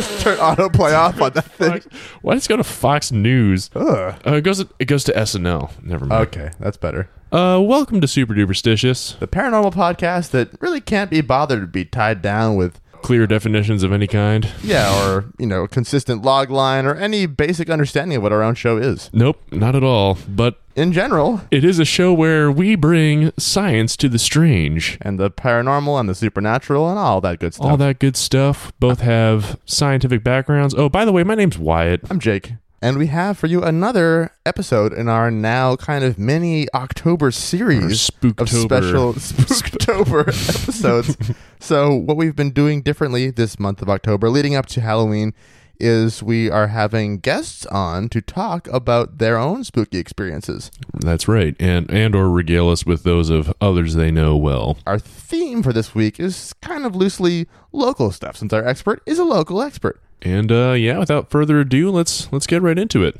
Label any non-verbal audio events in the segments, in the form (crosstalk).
gonna turn autoplay off on that thing. Why does it go to Fox News? Ugh. Uh, it goes. It goes to SNL. Never mind. Okay, that's better. Uh, welcome to Super Duperstitious. The paranormal podcast that really can't be bothered to be tied down with Clear definitions of any kind. yeah, or you know, consistent log line or any basic understanding of what our own show is. Nope, not at all. But In general, it is a show where we bring science to the strange. and the paranormal and the supernatural and all that good stuff. All that good stuff. Both have scientific backgrounds. Oh, by the way, my name's Wyatt. I'm Jake. And we have for you another episode in our now kind of mini October series of special (laughs) Spooktober episodes. So, what we've been doing differently this month of October, leading up to Halloween, is we are having guests on to talk about their own spooky experiences. That's right, and and or regale us with those of others they know well. Our theme for this week is kind of loosely local stuff, since our expert is a local expert. And uh, yeah, without further ado, let's let's get right into it.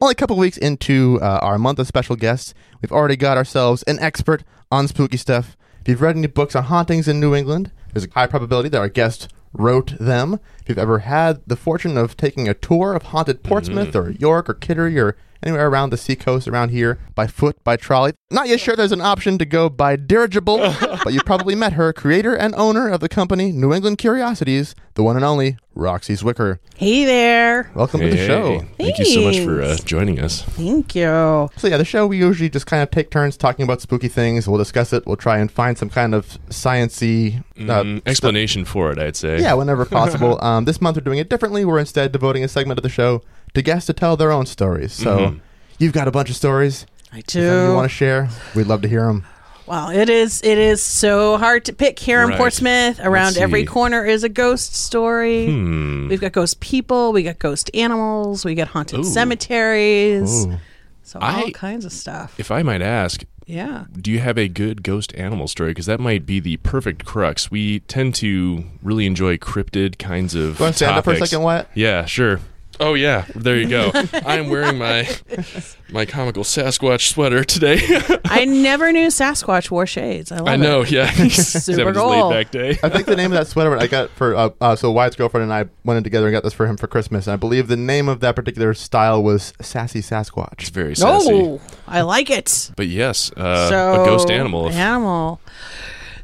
Only a couple weeks into uh, our month of special guests, we've already got ourselves an expert on spooky stuff. If you've read any books on hauntings in New England, there's a high probability that our guest wrote them. If you've ever had the fortune of taking a tour of haunted Portsmouth or York or Kittery or anywhere around the seacoast around here by foot, by trolley, not yet sure there's an option to go by dirigible, (laughs) but you've probably met her, creator and owner of the company New England Curiosities, the one and only Roxie Zwicker. Hey there. Welcome to the Hey, show. Thank you so much for uh, joining us. Thank you. So yeah, the show we usually just kind of take turns talking about spooky things. We'll discuss it. We'll try and find some kind of sciency uh, Mm, explanation for it, I'd say. yeah, whenever (laughs) possible. um, this month we're doing it differently. We're instead devoting a segment of the show to guests to tell their own stories. So Mhm. you've got a bunch of stories I that do. you want to share. We'd love to hear them. Well, it is. It is so hard to pick here in Portsmouth. Around every corner is a ghost story. Hmm. We've got ghost people. We got ghost animals. We got haunted Ooh. cemeteries. So all I- kinds of stuff. If I might ask, yeah. do you have a good ghost animal story? Because that might be the perfect crux. We tend to really enjoy cryptid kinds of. You want to stand up for a second, Wyatt? Yeah, sure. Oh yeah, there you go. (laughs) I'm wearing my my comical Sasquatch sweater today. (laughs) I never knew Sasquatch wore shades. I love I it. know, yeah. Super (laughs) that was his cool. laid back day. I think the name of that sweater I got for uh, uh, so Wyatt's girlfriend and I went in together and got this for him for Christmas. And I believe the name of that particular style was Sassy Sasquatch. It's very sassy. Oh, I like it. But yes, uh, so a ghost animal. if- Animal.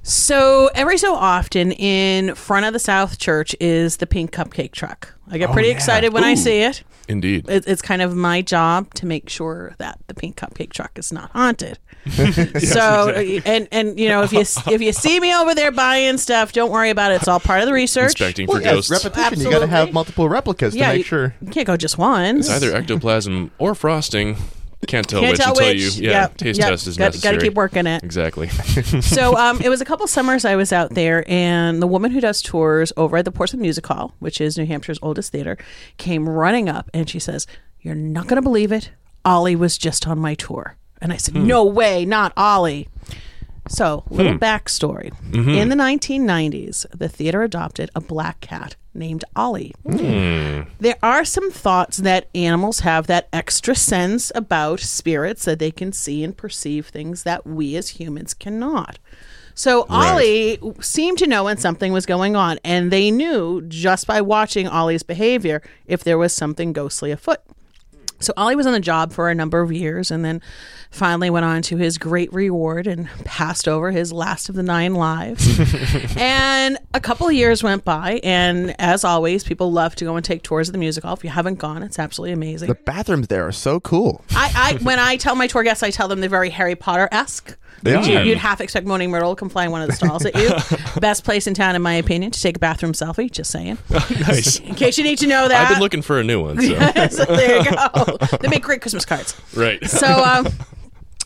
So every so often, in front of the South Church is the pink cupcake truck. I get Oh, pretty yeah. excited when I see it. Indeed. it. It's kind of my job to make sure that the pink cupcake truck is not haunted. (laughs) (laughs) so, and and you know, if you if you see me over there buying stuff, don't worry about it. It's all part of the research. Inspecting Well, for yes, ghosts. repetition. You got to have multiple replicas to make you, sure. you can't go just one. It's either ectoplasm or frosting. Can't tell Can't which tell until which. you. Yeah, Yep, taste yep. test is Got, necessary. Got to keep working it. Exactly. (laughs) so um, it was a couple summers I was out there, and the woman who does tours over at the Portsmouth Music Hall, which is New Hampshire's oldest theater, came running up and she says, "You're not going to believe it. Ollie was just on my tour." And I said, hmm. "No way, not Ollie." So, little hmm. backstory. Mm-hmm. In the 1990s, the theater adopted a black cat named Ollie. Hmm. There are some thoughts that animals have that extra sense about spirits that they can see and perceive things that we as humans cannot. So Ollie seemed to know when something was going on, and they knew just by watching Ollie's behavior if there was something ghostly afoot. So Ollie was on the job for a number of years and then finally went on to his great reward and passed over his last of the nine lives. (laughs) and a couple of years went by and as always people love to go and take tours of the music hall. If you haven't gone, it's absolutely amazing. The bathrooms there are so cool. I, I (laughs) when I tell my tour guests, I tell them they're very Harry Potter esque. They You, are. you'd half expect Moaning Myrtle to come fly in one of the stalls at you. (laughs) Best place in town, in my opinion, to take a bathroom selfie. Just saying. (laughs) nice. In case you need to know that. I've been looking for a new one. So. (laughs) so there you go. They make great Christmas cards. right. So um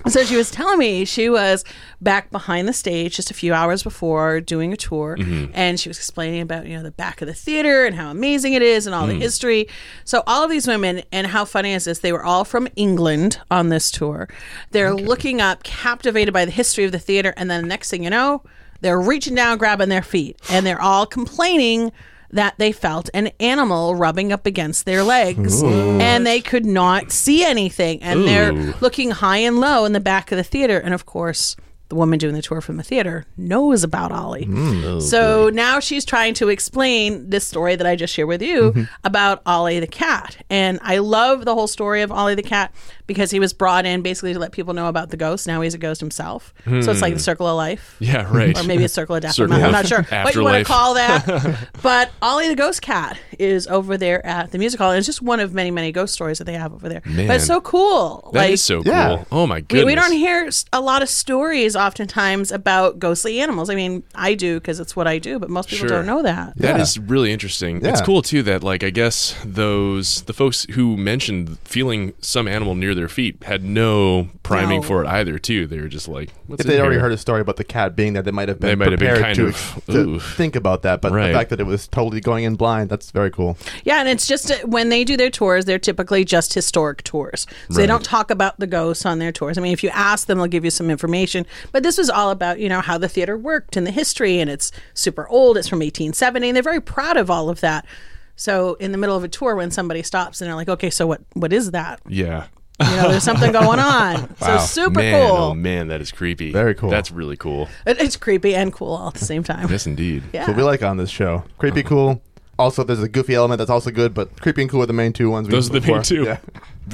so she was telling me she was back behind the stage just a few hours before doing a tour mm-hmm. and she was explaining about you know the back of the theater and how amazing it is and all the mm. history. So all of these women and how funny is this they were all from england on this tour. They're looking up captivated by the history of the theater and then the next thing you know they're reaching down grabbing their feet and they're all complaining that they felt an animal rubbing up against their legs and they could not see anything and they're looking high and low in the back of the theater and of course the woman doing the tour from the theater, knows about Ollie. Hmm. Oh, so now she's trying to explain this story that I just shared with you Mm-hmm. about Ollie the cat. And I love the whole story of Ollie the cat because he was brought in basically to let people know about the ghost. Now he's a ghost himself. So it's like hmm. the circle of life. Yeah, right. Or maybe a circle of death. Circle I'm, not, I'm not sure what you want to call that. (laughs) but Ollie the ghost cat is over there at the music hall. And it's just one of many, many ghost stories that they have over there. But it's so cool. That is like, so Yeah. cool. Oh my we, goodness. we don't hear a lot of stories oftentimes about ghostly animals. I mean, I do because it's what I do, but most people Sure. don't know that. That Yeah. is really interesting. It's cool too that like I guess those the folks who mentioned feeling some animal near their feet had no priming No. for it either too. They were just like, What's If they'd already here? heard a story about the cat being there, they might have been They might have been prepared kind to, of, to ooh. think about that. But Right. the fact that it was totally going in blind, that's very cool. Yeah, and it's just uh, when they do their tours, they're typically just historic tours. So they Right. don't talk about the ghosts on their tours. I mean, if you ask them, they'll give you some information. But this was all about, you know, how the theater worked and the history, and it's super old. It's from 1870, and they're very proud of all of that. So in the middle of a tour, when somebody stops and they're like, "Okay, so what? What is that? Yeah. You know, there's something going (laughs) on." So super man, cool. oh man, that is creepy. Very cool. That's really cool. It- It's creepy and cool all at the same time. Yes, indeed. Yeah. That's what we like on this show. Creepy, cool. Also, there's a goofy element that's also good, but creepy and cool are the main two ones. we Those are the before. main two. Yeah.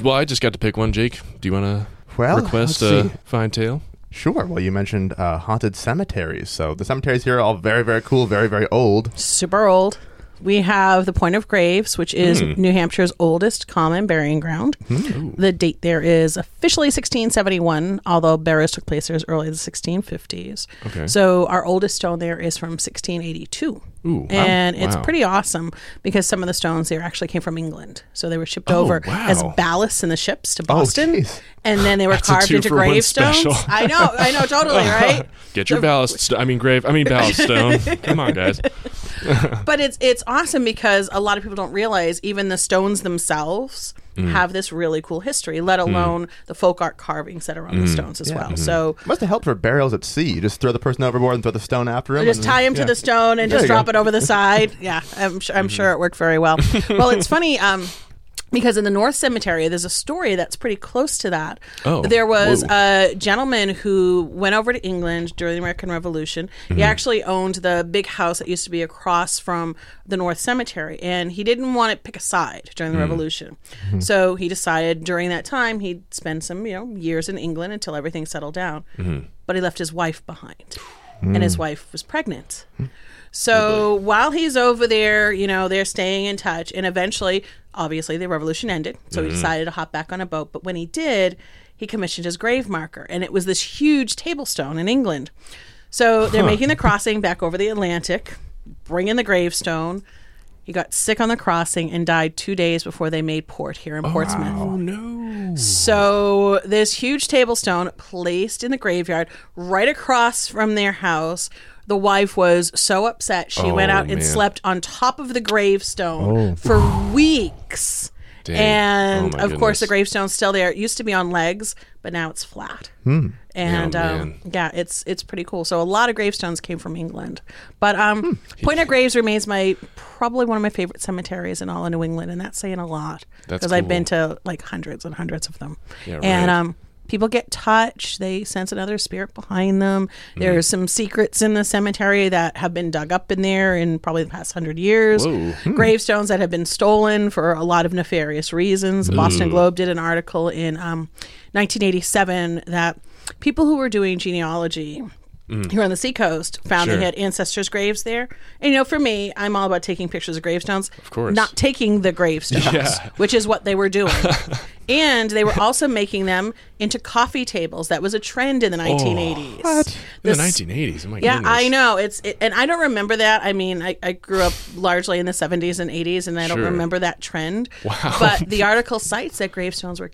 Well, I just got to pick one. Jake, do you want to Well, request a fine tale? Sure. Well, you mentioned uh, haunted cemeteries. So the cemeteries here are all very, very cool, very, very old. super old. We have the Point of Graves, which is Hmm. New Hampshire's oldest common burying ground. The date there is officially 1671, although burials took place there as early as the 1650s. Okay. So our oldest stone there is from 1682. Ooh, wow. and it's Wow. pretty awesome because some of the stones there actually came from England. So they were shipped Oh, over wow. as ballasts in the ships to Boston. jeez. and then they were That's carved into gravestones. I know, I know, totally, (laughs) right? Get your ballast. St- I mean, grave. I mean, ballast stone. (laughs) Come on, guys. (laughs) but it's it's awesome because a lot of people don't realize even the stones themselves Mm. have this really cool history, let alone the folk art carvings that are on Mm. the stones as well. Mm-hmm. So Must have helped for burials at sea. You just throw the person overboard and throw the stone after him. just and- tie him yeah. to the stone and There just drop go. it over the (laughs) side. Yeah, I'm sure, I'm sure it worked very well. (laughs) well, it's funny. Um, because in the North Cemetery, there's a story that's pretty close to that. Oh, there was whoa. a gentleman who went over to England during the American Revolution. Mm-hmm. He actually owned the big house that used to be across from the North Cemetery, and he didn't want to pick a side during Mm. the Revolution. Mm-hmm. So he decided during that time he'd spend some, you know, years in England until everything settled down. Mm-hmm. But he left his wife behind, Mm. and his wife was pregnant. So while he's over there, you know, they're staying in touch, and eventually, obviously, the revolution ended. So he mm-hmm. decided to hop back on a boat. But when he did, he commissioned his grave marker, and it was this huge table stone in England. So they're making the (laughs) crossing back over the Atlantic, bringing the gravestone. He got sick on the crossing and died two days before they made port here in oh, Portsmouth. Oh no. So this huge table stone placed in the graveyard right across from their house. The wife was so upset she went Oh, out and man. slept on top of the gravestone for weeks. Dang. And Oh, of course, the goodness. gravestone's still there. It used to be on legs, but now it's flat. And Oh, um, yeah, it's it's pretty cool. So a lot of gravestones came from England, but um, Hmm. Point of Graves remains my probably one of my favorite cemeteries in all of New England, and that's saying a lot That's because I've been to like hundreds and hundreds of them. Yeah, And right. um, people get touched; they sense another spirit behind them. Mm-hmm. There's some secrets in the cemetery that have been dug up in there in probably the past hundred years. Hmm. Gravestones that have been stolen for a lot of nefarious reasons. The Boston Globe did an article in um, 1987 that people who were doing genealogy here on the seacoast found Mm. Sure. they had ancestors' graves there. And you know, for me, I'm all about taking pictures of gravestones. Of course. Not taking the gravestones, (laughs) Yeah. which is what they were doing. (laughs) and they were also making them into coffee tables. That was a trend in the 1980s. What? In the 1980s. Oh my yeah, goodness. I know. It's it, and I don't remember that. I mean, I, I grew up largely in the 70s and 80s, and I don't Sure. remember that trend. Wow. But (laughs) the article cites that gravestones were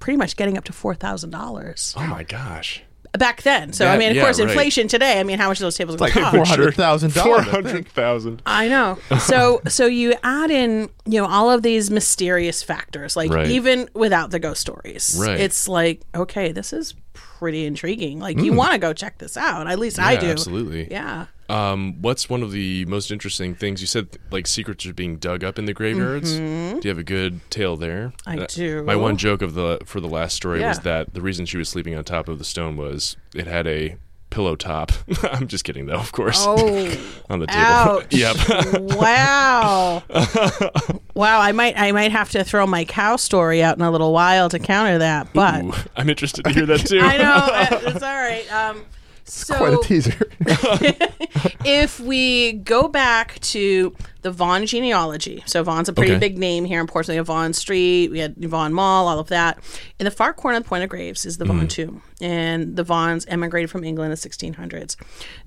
pretty much getting up to four thousand dollars Oh my gosh. Back then. So I mean, of yeah, course, right. inflation today. I mean, how much are those tables going Like to cost? four hundred thousand Four dollars. hundred thousand. I know. (laughs) So so you add in, you know, all of these mysterious factors, like Right. even without the ghost stories. Right. It's like, okay, this is pretty intriguing. Like you want to go check this out. At least I Hmm. Do. absolutely. Yeah. Um, what's one of the most interesting things you said? Like secrets are being dug up in the graveyards. Do you have a good tale there? Mm-hmm. I Uh, do. My one joke of the for the last story was that the reason she was sleeping on top of the stone was it had a pillow top. (laughs) I'm just kidding, though. Of course, Oh, (laughs) on the table. (laughs) yep. wow, wow. I might, I might have to throw my cow story out in a little while to counter that, but Ooh, I'm interested to hear that too. I know uh, it's all right. Um, so Quite a teaser. (laughs) if we go back to the Vaughan genealogy, so Vaughan's a pretty Okay. big name here in Portsmouth. We have Vaughan Street, we had Vaughan Mall, all of that. In the far corner of the Point of Graves is the Vaughan mm-hmm. tomb, and the Vaughans emigrated from England in the 1600s.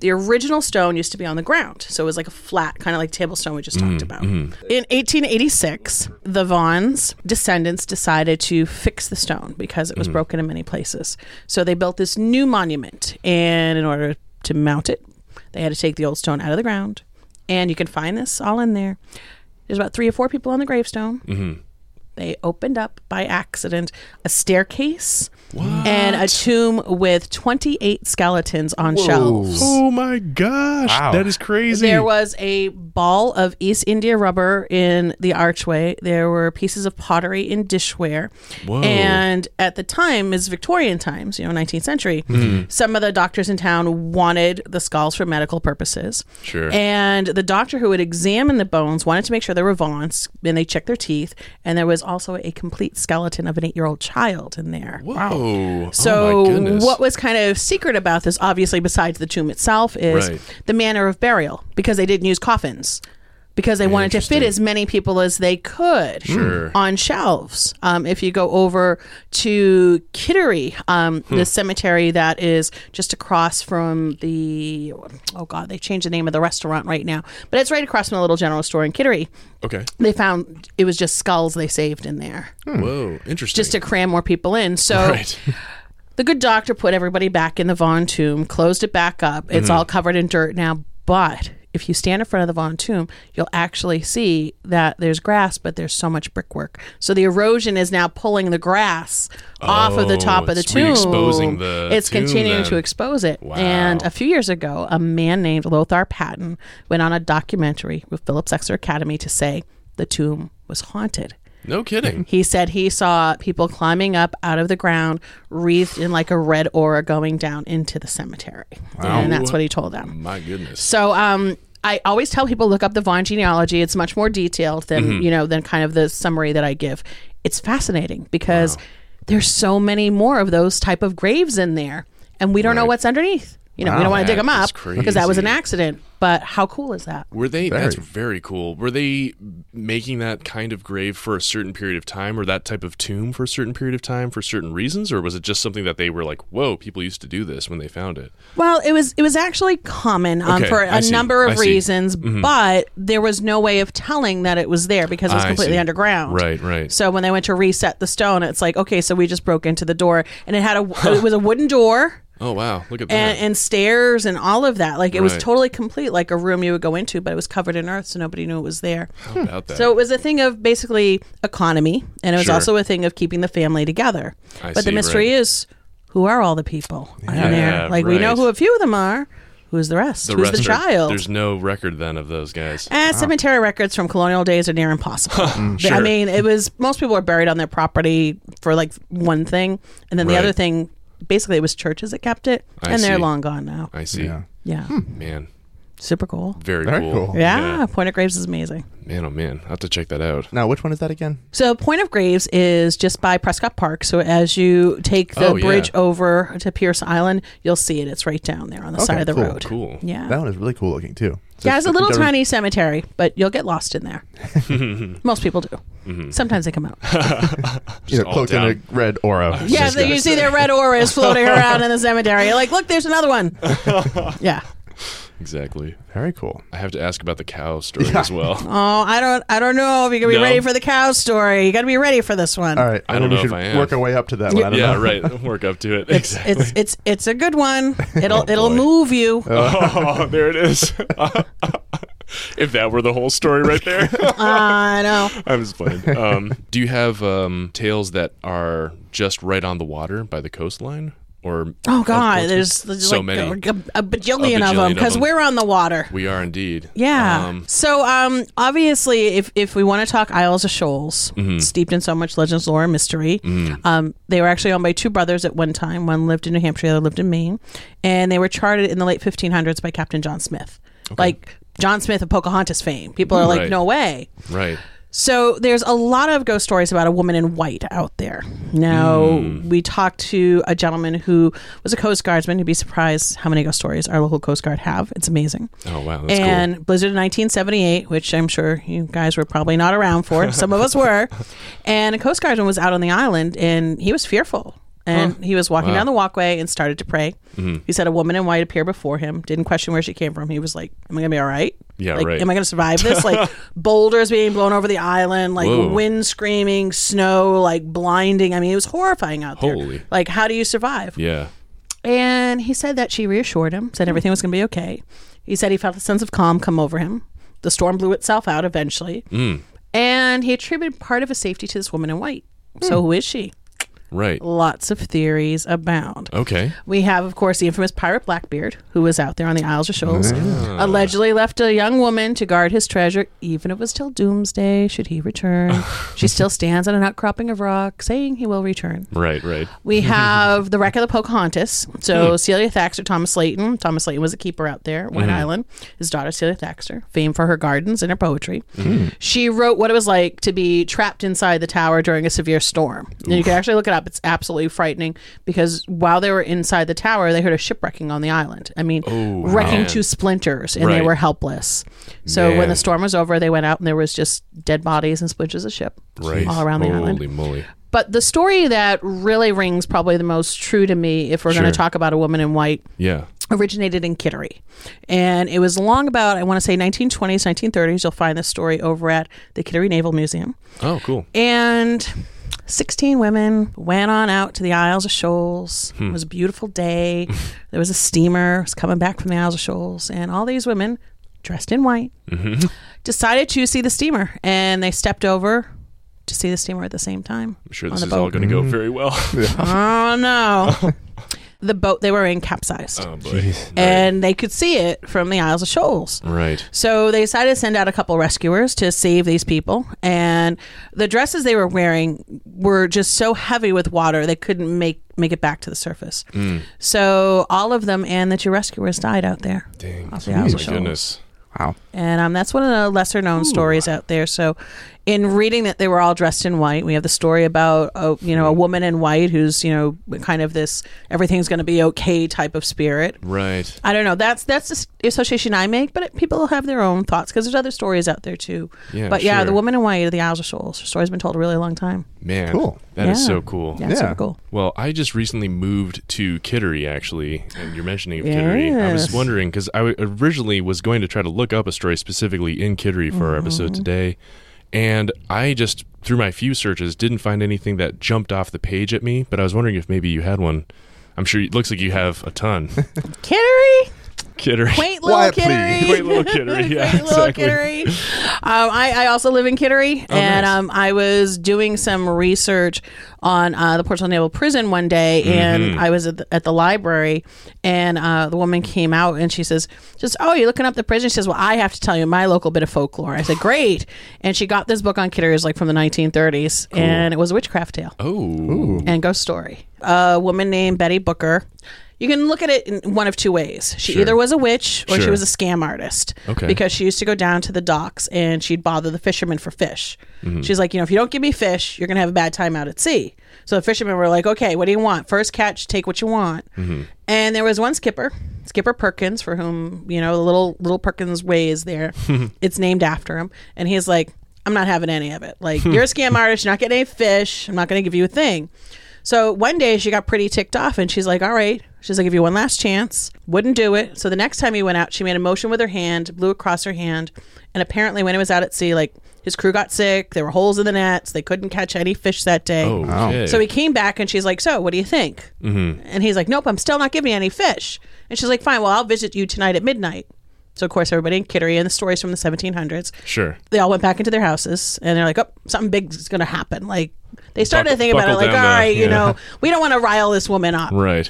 The original stone used to be on the ground, so it was like a flat, kind of like table stone we just talked mm, about. Mm-hmm. In 1886, the Vaughans' descendants decided to fix the stone because it was mm. broken in many places. So they built this new monument, and in order to mount it, they had to take the old stone out of the ground, and you can find this all in there. There's about three or four people on the gravestone. Mm-hmm. They opened up by accident a staircase and a tomb with 28 skeletons on shelves. Oh my gosh, Wow. that is crazy. There was a ball of East India rubber in the archway. There were pieces of pottery in dishware. Whoa. And at the time, is Victorian times, you know, 19th century, Hmm. some of the doctors in town wanted the skulls for medical purposes. Sure. And the doctor who would examine the bones wanted to make sure there were Vaughan's, and they checked their teeth. And there was also a complete skeleton of an eight year old child in there. Whoa. oh So, goodness. what was kind of secret about this, obviously, besides the tomb itself, is Right. the manner of burial because they didn't use coffins. Because they wanted to fit as many people as they could Sure. on shelves. Um, if you go over to Kittery, um, Hmm. the cemetery that is just across from the, oh God, they changed the name of the restaurant right now, but it's right across from the little general store in Kittery. Okay. They found it was just skulls they saved in there Whoa. Interesting. just to cram more people in. So right. the good doctor put everybody back in the Vaughan tomb, closed it back up. It's all covered in dirt now. But if you stand in front of the Vaughan tomb, you'll actually see that there's grass, but there's so much brickwork. So the erosion is now pulling the grass off of the Oh, top of the tomb. the it's tomb continuing then. to expose it. Wow. And a few years ago, a man named Lothar Patton went on a documentary with Phillips Exeter Academy to say the tomb was haunted. No kidding. He said he saw people climbing up out of the ground, wreathed in like a red aura going down into the cemetery. And that's what he told them. My goodness. So um I always tell people look up the Vaughan genealogy. It's much more detailed than, you know, than kind of the summary that I give. It's fascinating because there's so many more of those type of graves in there and we don't know what's underneath. You know, we don't want to dig them up because that was an accident. But how cool is that? Were they? Very. That's very cool. Were they making that kind of grave for a certain period of time, or that type of tomb for a certain period of time for certain reasons, or was it just something that they were like, "Whoa, people used to do this" when they found it? Well, it was it was actually common um, Okay, for a number of see. Mm-hmm. reasons, but there was no way of telling that it was there because it was completely underground. Right, right. So when they went to reset the stone, it's like okay, so we just broke into the door, and it had a it was a wooden door. Oh wow, look at that. And, and stairs and all of that. Like it was Right. totally complete, like a room you would go into, but it was covered in earth, so nobody knew it was there. How about that? So it was a thing of basically economy, and it was Sure. also a thing of keeping the family together. I but the mystery right. is, who are all the people in Yeah, there? Like we know right. who a few of them are. Who's the rest? the Who's rest the are- child? There's no record then of those guys. Eh, cemetery records from colonial days are near impossible. (laughs) They- I Sure. mean, it was most people were buried on their property for like one thing, and then the Right. other thing, basically, it was churches that kept it, I and they're see. long gone now. I see. Yeah. Yeah, hmm. Man, super cool. very, Very cool. cool. Yeah, Point of Graves is amazing. Man, oh man, I have to check that out. Now, which one is that again? So Point of Graves is just by Prescott Park. So as you take the Oh, yeah. bridge over to Peirce Island, you'll see it. It's right down there on the Okay, side of the cool, road. Cool. Yeah. That one is really cool looking too. So yeah, it's a little you go- tiny cemetery, but you'll get lost in there. (laughs) Most people do. Mm-hmm. Sometimes they come out. (laughs) You know, all cloaked in a red aura. (laughs) yeah, so you see their red auras floating around in the cemetery. You're like, look, there's another one. yeah. Exactly. Very cool. I have to ask about the cow story Yeah. as well. (laughs) Oh, I don't, I don't know if you're gonna be No? ready for the cow story. You got to be ready for this one. All right. I I, don't think we know if should I am. work our way up to that one. I don't yeah, know. right. (laughs) Work up to it. It's, exactly. it's, it's, it's a good one. It'll, Oh, it'll boy. move you. (laughs) oh, there it is. if that were the whole story right there. I know. I'm just playing. Um, do you have um, tales that are just right on the water by the coastline? Or Oh God, there's, there's so like many. a, a bajillion, of bajillion them because we're on the water. We are indeed. Yeah. Um, so um, obviously, if if we want to talk Isles of Shoals, Mm-hmm. steeped in so much legends, lore, and mystery, um, they were actually owned by two brothers at one time. One lived in New Hampshire, the other lived in Maine, and they were charted in the late 1500s by Captain John Smith, like John Smith of Pocahontas fame. People are like, Right. no way. right. So there's a lot of ghost stories about a woman in white out there. Now Hmm. we talked to a gentleman who was a Coast Guardsman. You'd be surprised how many ghost stories our local Coast Guard have. It's amazing. Oh wow, that's and Blizzard of 1978, which I'm sure you guys were probably not around for. Some of us were. (laughs) And a Coast Guardsman was out on the island, and he was fearful. And he was walking Wow. down the walkway and started to pray. Mm-hmm. He said a woman in white appeared before him. Didn't question where she came from. He was like, "Am I gonna be all right? Yeah, like, right. Am I gonna survive this? Like (laughs) boulders being blown over the island, like Whoa. wind screaming, snow like blinding. I mean, it was horrifying out there. Holy. Like, how do you survive? Yeah. And he said that she reassured him, said everything was going to be okay. He said he felt a sense of calm come over him. The storm blew itself out eventually. Mm. And he attributed part of his safety to this woman in white. So, who is she? Right. Lots of theories abound. Okay. We have, of course, the infamous pirate Blackbeard, who was out there on the Isles of Shoals, ah. allegedly left a young woman to guard his treasure, even if it was till doomsday, should he return. (laughs) she still stands on an outcropping of rock, saying he will return. Right. Right. We (laughs) have the wreck of the Pocahontas. So hmm. Celia Thaxter, Thomas Laighton. Thomas Laighton was a keeper out there, White hmm. Island. His daughter Celia Thaxter, famed for her gardens and her poetry. Hmm. She wrote what it was like to be trapped inside the tower during a severe storm. And you can actually look it up. It's absolutely frightening because while they were inside the tower, they heard a shipwrecking on the island. I mean, Oh, wrecking man. to splinters, and they were helpless. So when the storm was over, they went out and there was just dead bodies and splinters of ship Right. all around the island. Holy moly. But the story that really rings probably the most true to me, if we're going to talk about a woman in white, Yeah. originated in Kittery. And it was long about, I want to say 1920s, 1930s. You'll find this story over at the Kittery Naval Museum. Oh, cool. And 16 women went on out to the Isles of Shoals. It hmm. was a beautiful day. (laughs) there was a steamer was coming back from the Isles of Shoals. And all these women, dressed in white, mm-hmm. decided to see the steamer. And they stepped over to see the steamer at the same time. I'm sure this the is all going to go mm-hmm. very well. (laughs) Oh no. (laughs) the boat they were in capsized. oh boy. And they could see it from the Isles of Shoals. Right. So they decided to send out a couple rescuers to save these people. And the dresses they were wearing were just so heavy with water they couldn't make make it back to the surface. Mm. So all of them and the two rescuers died out there. Dang. Off the Isles Oh of my Shoals. goodness. Wow. And um, that's one of the lesser known stories out there. So, in reading that they were all dressed in white, we have the story about a, you know a woman in white who's you know kind of this everything's going to be okay type of spirit. Right. I don't know. That's that's the association I make, but it, people have their own thoughts because there's other stories out there too. Yeah, but yeah, sure. the woman in white of the Isles of Shoals. Her story's been told a really long time. Man. Cool. That is Yeah. so cool. Yeah, Yeah. super cool. Well, I just recently moved to Kittery, actually, and you're mentioning of Kittery. I was wondering because I originally was going to try to look up a story specifically in Kittery for our episode Mm-hmm. today, and I just through my few searches didn't find anything that jumped off the page at me. But I was wondering if maybe you had one. I'm sure it looks like you have a ton. (laughs) Kittery, Kittery, quaint little Quiet, Kittery. please. Quaint little Kittery, (laughs) yeah, Quaint little exactly. Kittery. Um, I, I also live in Kittery, and nice. um, I was doing some research on uh, the Portsmouth Naval Prison one day, and I was at the, at the library, and uh, the woman came out and she says, "Just oh, you're looking up the prison." She says, "Well, I have to tell you my local bit of folklore." I said, "Great," and she got this book on Kittery, it was like from the 1930s, and it was a witchcraft tale Oh, and ghost story. A woman named Betty Booker. You can look at it in one of two ways. She Sure. either was a witch or she Sure. was a scam artist. Okay. Because she used to go down to the docks and she'd bother the fishermen for fish. Mm-hmm. She's like, you know, if you don't give me fish, you're going to have a bad time out at sea. So the fishermen were like, okay, what do you want? First catch, take what you want. Mm-hmm. And there was one skipper, Skipper Perkins, for whom, you know, the little little Perkins way is there. (laughs) it's named after him. And he's like, I'm not having any of it. Like, (laughs) you're a scam artist, you're not getting any fish, I'm not going to give you a thing. So one day she got pretty ticked off and she's like, All right. She's like, Give you one last chance. Wouldn't do it. So the next time he went out, she made a motion with her hand, blew across her hand. And apparently, when he was out at sea, like his crew got sick. There were holes in the nets. They couldn't catch any fish that day. okay. So he came back and she's like, So what do you think? Mm-hmm. And he's like, Nope, I'm still not giving you any fish. And she's like, Fine, well, I'll visit you tonight at midnight. So, of course, everybody in Kittery and the stories from the 1700s sure. they all went back into their houses and they're like, oh, something big is going to happen. Like, they started to think about it like, all down the- right, you know, we don't want to rile this woman up. Right.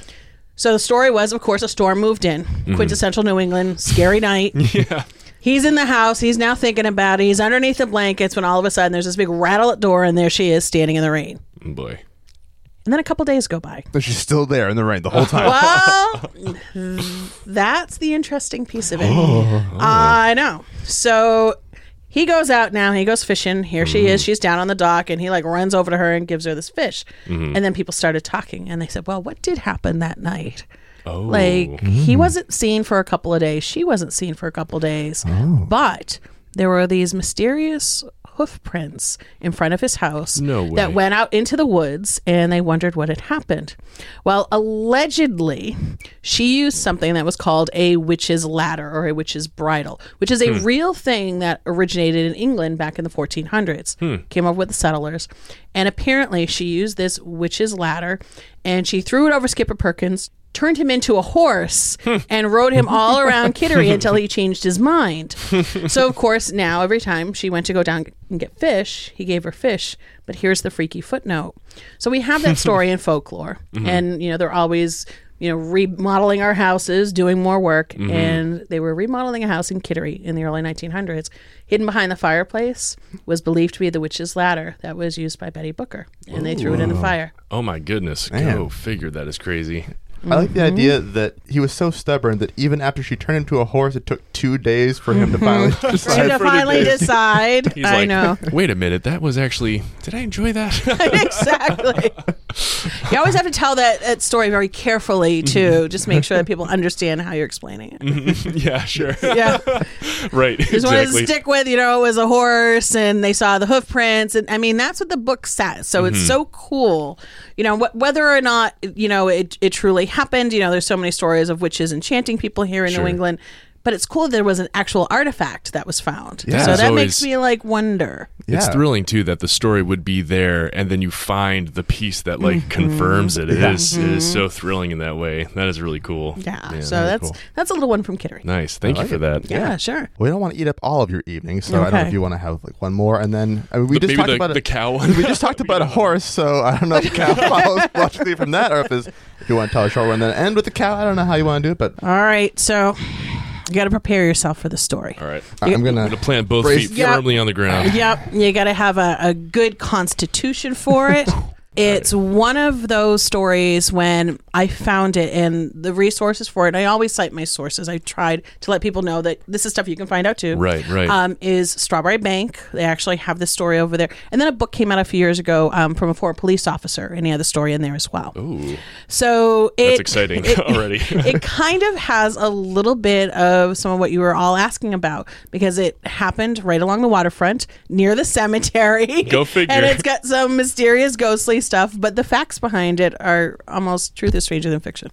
So the story was, of course, a storm moved in. Quintessential New England, scary night. (laughs) Yeah. He's in the house. He's now thinking about it. He's underneath the blankets when all of a sudden there's this big rattle at door, and there she is standing in the rain. Oh, boy. And then a couple days go by. But she's still there in the rain the whole time. Well, (laughs) that's the interesting piece of it. (gasps) Oh. I know. So he goes out now. He goes fishing. Here she is. Mm-hmm. She's down on the dock, and he like runs over to her and gives her this fish. Mm-hmm. And then people started talking, and they said, "Well, what did happen that night?" Oh. Like he mm-hmm. wasn't seen for a couple of days. She wasn't seen for a couple of days. Oh. But there were these mysterious hoof prints in front of his house No that went out into the woods and they wondered what had happened. Well, allegedly, she used something that was called a witch's ladder or a witch's bridle, which is a hmm. real thing that originated in England back in the 1400s. Hmm. Came over with the settlers. And apparently, she used this witch's ladder and she threw it over Skipper Perkins. Turned him into a horse (laughs) and rode him all around Kittery until he changed his mind. So, of course, now every time she went to go down and get fish, he gave her fish. But here's the freaky footnote. So we have that story in (laughs) folklore, mm-hmm. and you know they're always you know remodeling our houses, doing more work, mm-hmm. and they were remodeling a house in Kittery in the early 1900s. Hidden behind the fireplace was believed to be the witch's ladder that was used by Betty Booker, and they threw it in the fire. Oh my goodness. Man. Go figure. That is crazy. I like the Mm-hmm. idea that he was so stubborn that even after she turned him to a horse, it took two days for him to mm-hmm. finally (laughs) decide. to finally decide, (laughs) He's I like, know wait a minute. That was actually. Did I enjoy that? (laughs) exactly. You always have to tell that, that story very carefully mm-hmm. too. Just make sure that people understand how you're explaining it. Mm-hmm. yeah, sure. Yeah. right. just wanted to stick with you know it was a horse and they saw the hoof prints and i mean that's what the book says so it's so cool you know wh- whether or not you know it, it truly happened you know there's so many stories of witches enchanting people here in Sure. new england but it's cool there was an actual artifact that was found Yeah. so that always- makes me like wonder It's Yeah. thrilling too that the story would be there, and then you find the piece that like Mm-hmm. confirms it. It is it is so thrilling in that way. That is really cool. yeah, so that's cool. that's a little one from kittery nice. Thank I you like for it. that. yeah, sure We don't want to eat up all of your evening, so I don't know if you want to have like one more, and then I mean, we But just maybe talked the, about the it. cow one. we just talked (laughs) about a horse, so I don't know if the cow (laughs) follows logically from that, or if, if you want to tell a short one, then end with the cow. I don't know how you want to do it, but all right so you got to prepare yourself for the story All right. I'm I'm gonna. gonna plant both Brace- feet Yeah. firmly on the ground. Yep, you got to have a, a good constitution for it. (laughs) It's one of those stories when I found it and the resources for it. And I always cite my sources. I tried to let people know that this is stuff you can find out too. Right, right. Um, is Strawbery Banke? They actually have this story over there. And then a book came out a few years ago um, from a former police officer, and he had the story in there as well. Ooh, So it, that's exciting (laughs) it- (laughs) already. (laughs) it kind of has a little bit of some of what you were all asking about because it happened right along the waterfront near the cemetery. Go figure. And it's got some mysterious, ghostly stuff, but the facts behind it are almost truth is stranger than fiction.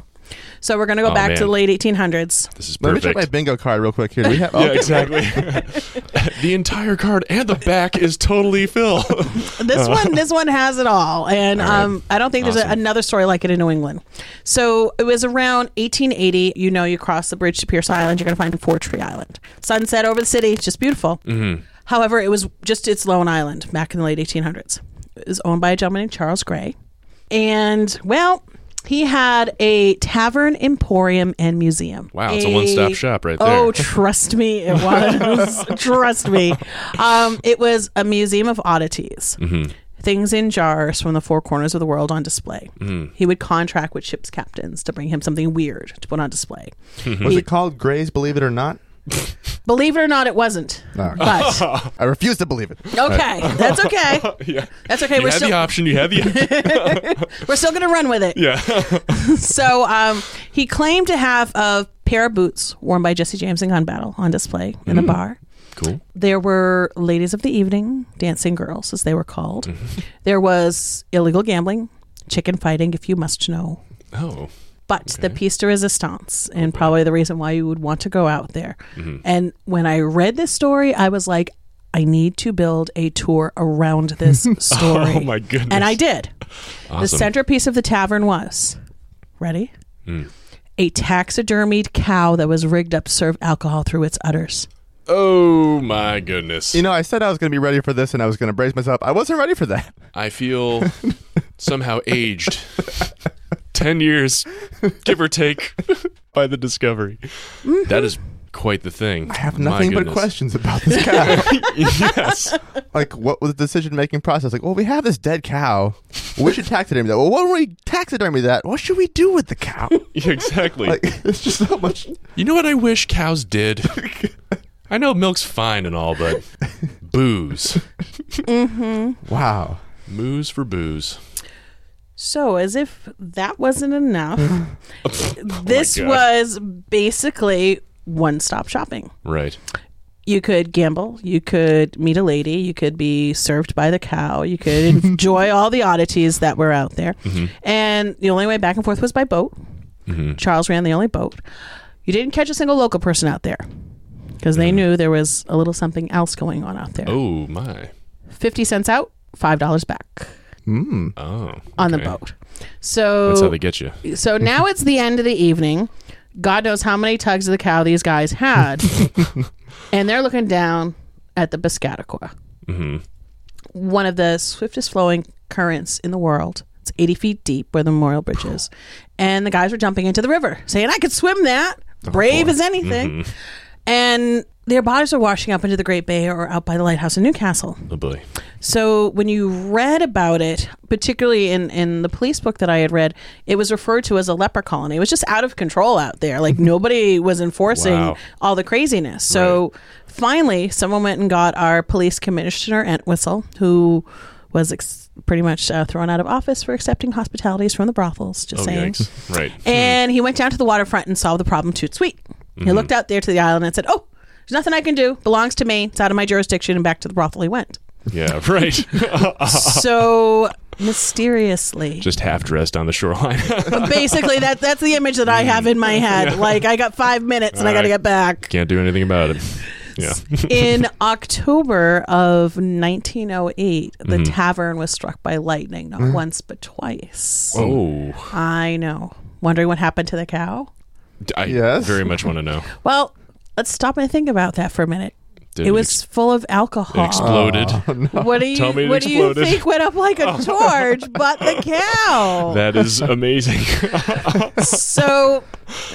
So we're going to go Oh, back man. to the late 1800s. this is Let me check perfect. my bingo card real quick here. Do we have? (laughs) yeah, exactly. (laughs) (laughs) the entire card and the back is totally filled. This one, this one has it all, and um, I don't think there's a, another story like it in New England. So it was around 1880. You know, you cross the bridge to Peirce Island, you're going to find Four Tree Island. Sunset over the city, it's just beautiful. Mm-hmm. However, it was just its lone island back in the late 1800s. It was owned by a gentleman named Charles Gray, and well. He had a tavern, emporium, and museum. Wow, it's a one-stop shop right there. Oh, trust me, it was. (laughs) trust me. Um, it was a museum of oddities. Mm-hmm. Things in jars from the four corners of the world on display. Mm-hmm. He would contract with ship's captains to bring him something weird to put on display. (laughs) Was it called Gray's Believe It or Not? (laughs) Believe it or not, it wasn't. No. But (laughs) I refuse to believe it. okay, that's (laughs) okay. yeah. That's okay. You We're had the still option. You had the we're still gonna run with it. yeah. So um, he claimed to have a pair of boots worn by Jesse James in gun battle on display in the bar. cool. There were ladies of the evening, dancing girls, as they were called. There was illegal gambling, chicken fighting, if you must know. Oh, But the piece de resistance, and probably the reason why you would want to go out there. Mm-hmm. And when I read this story, I was like, I need to build a tour around this (laughs) oh story. Oh, my goodness. And I did. The centerpiece of the tavern was ready? Mm. A taxidermied cow that was rigged up to serve alcohol through its udders. oh my goodness. You know, I said I was going to be ready for this, and I was going to brace myself. I wasn't ready for that. I feel (laughs) somehow aged (laughs) 10 years, give or take, (laughs) by the discovery. That is quite the thing. I have My nothing but questions about (laughs) this cow. yes. like, what was the decision making process? Like, well, we have this dead cow. We should taxidermy that. Well, why don't we taxidermy that? What should we do with the cow? (laughs) Exactly. Like, it's just so much. you know what I wish cows did? I know milk's fine and all, but booze. Mm-hmm. Wow. Moose for booze. So, as if that wasn't enough, (laughs) (laughs) oh this God. was basically one stop shopping. Right. You could gamble, you could meet a lady, you could be served by the cow, you could enjoy (laughs) all the oddities that were out there. Mm-hmm. And the only way back and forth was by boat. Mm-hmm. Charles ran the only boat. You didn't catch a single local person out there because they mm-hmm. knew there was a little something else going on out there. Oh, my. 50 cents out, $5 back Mm. Oh. on the boat. So That's how they get you. So now it's the end of the evening. God knows how many tugs of the cow these guys had. (laughs) and they're looking down at the Piscataqua, hmm one of the swiftest flowing currents in the world. It's 80 feet deep where the Memorial Bridge is. (sighs) And the guys were jumping into the river, saying, I could swim that. Brave as anything. And their bodies are washing up into the Great Bay or out by the lighthouse in Newcastle. Oh, boy. So when you read about it, particularly in, in the police book that I had read, it was referred to as a leper colony. It was just out of control out there. Like (laughs) nobody was enforcing Wow. all the craziness. So finally, someone went and got our police commissioner Entwistle, who was ex- pretty much uh, thrown out of office for accepting hospitalities from the brothels. Just Oh, saying. yikes. Right. And he went down to the waterfront and solved the problem toot sweet. He looked out there to the island and said, "Oh, there's nothing I can do. Belongs to me. It's out of my jurisdiction." And back to the brothel he went. Yeah, (laughs) right. (laughs) so mysteriously Just half dressed on the shoreline. (laughs) basically that that's the image that i have in my head like i got five minutes and i gotta Alright. get back Can't do anything about it. Yeah. in october of 1908 the Mm-hmm. tavern was struck by lightning not once but twice oh. i know wondering what happened to the cow I Yes? very much want to know. well let's stop and think about that for a minute. Did it it was ex- full of It alcohol exploded. (laughs) what do you Tell me it what do you think went up like a (laughs) torch but the cow? That is amazing. (laughs) so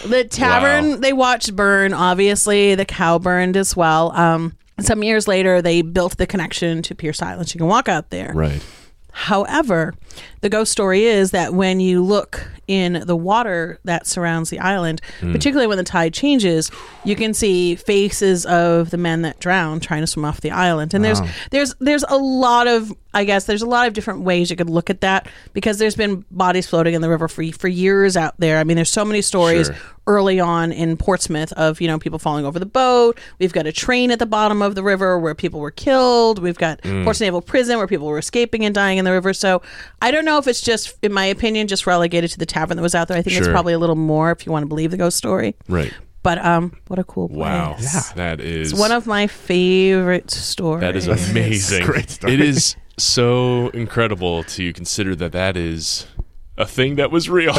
the tavern Wow. they watched burn obviously. The cow burned as well. Um some years later they built the connection to peirce island. You can walk out there. Right. however the ghost story is that when you look in the water that surrounds the island Hmm. particularly when the tide changes you can see faces of the men that drowned trying to swim off the island and there's there's there's a lot of i guess there's a lot of different ways you could look at that because there's been bodies floating in the river for for years out there i mean there's so many stories Sure. early on in Portsmouth of you know people falling over the boat. We've got a train at the bottom of the river where people were killed. We've got Mm. Portsmouth Naval Prison where people were escaping and dying in the river. So I don't know if it's just, in my opinion, just relegated to the tavern that was out there. I think it's Sure. probably a little more if you want to believe the ghost story. Right. But um, what a cool place! Wow. Yeah. That is It's one of my favorite stories. That is amazing. Great story. It is so incredible to consider that that is a thing that was real.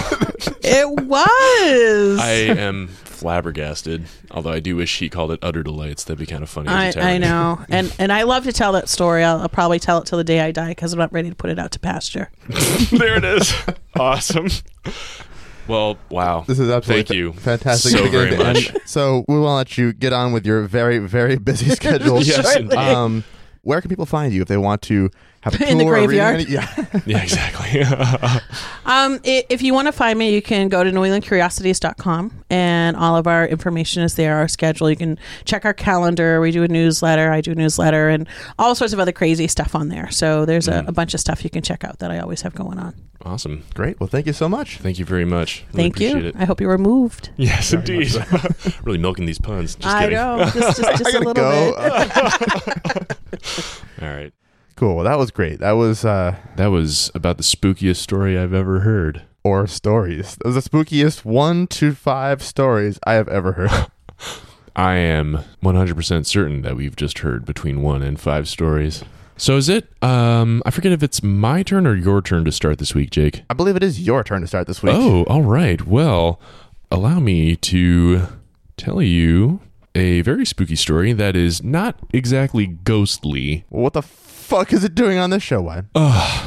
It (laughs) was. I am flabbergasted. Although I do wish he called it utter delights. That'd be kind of funny. I, as a I tavern. know, (laughs) and and I love to tell that story. I'll, I'll probably tell it till the day I die because I'm not ready to put it out to pasture. (laughs) there it is. awesome. Well, wow. This is absolutely Thank you fantastic. so very much. So we will let you get on with your very, very busy (laughs) schedule. Yes, Um, where can people find you if they want to have a tour (laughs) In the or reading graveyard. Yeah. (laughs) Yeah, exactly. (laughs) Um, i- if you want to find me, you can go to newenglandcuriosities.com and all of our information is there, our schedule. You can check our calendar. We do a newsletter. I do a newsletter and all sorts of other crazy stuff on there. So there's a, a bunch of stuff you can check out that I always have going on. awesome. Great. Well, thank you so much. Thank you very much. Really Thank appreciate you. It. I hope you were moved. Yes, indeed. really milking these puns. Just I kidding. know. Just, just, just I a gotta little go. bit. All right. Cool. That was great. That was uh, That was about the spookiest story I've ever heard. or stories. That was the spookiest one to five stories I have ever heard. (laughs) I am 100% certain that we've just heard between one and five stories. So is it, um, I forget if it's my turn or your turn to start this week, Jake. I believe it is your turn to start this week. Oh, all right. Well, allow me to tell you a very spooky story that is not exactly ghostly. What the fuck is it doing on this show, Wyatt?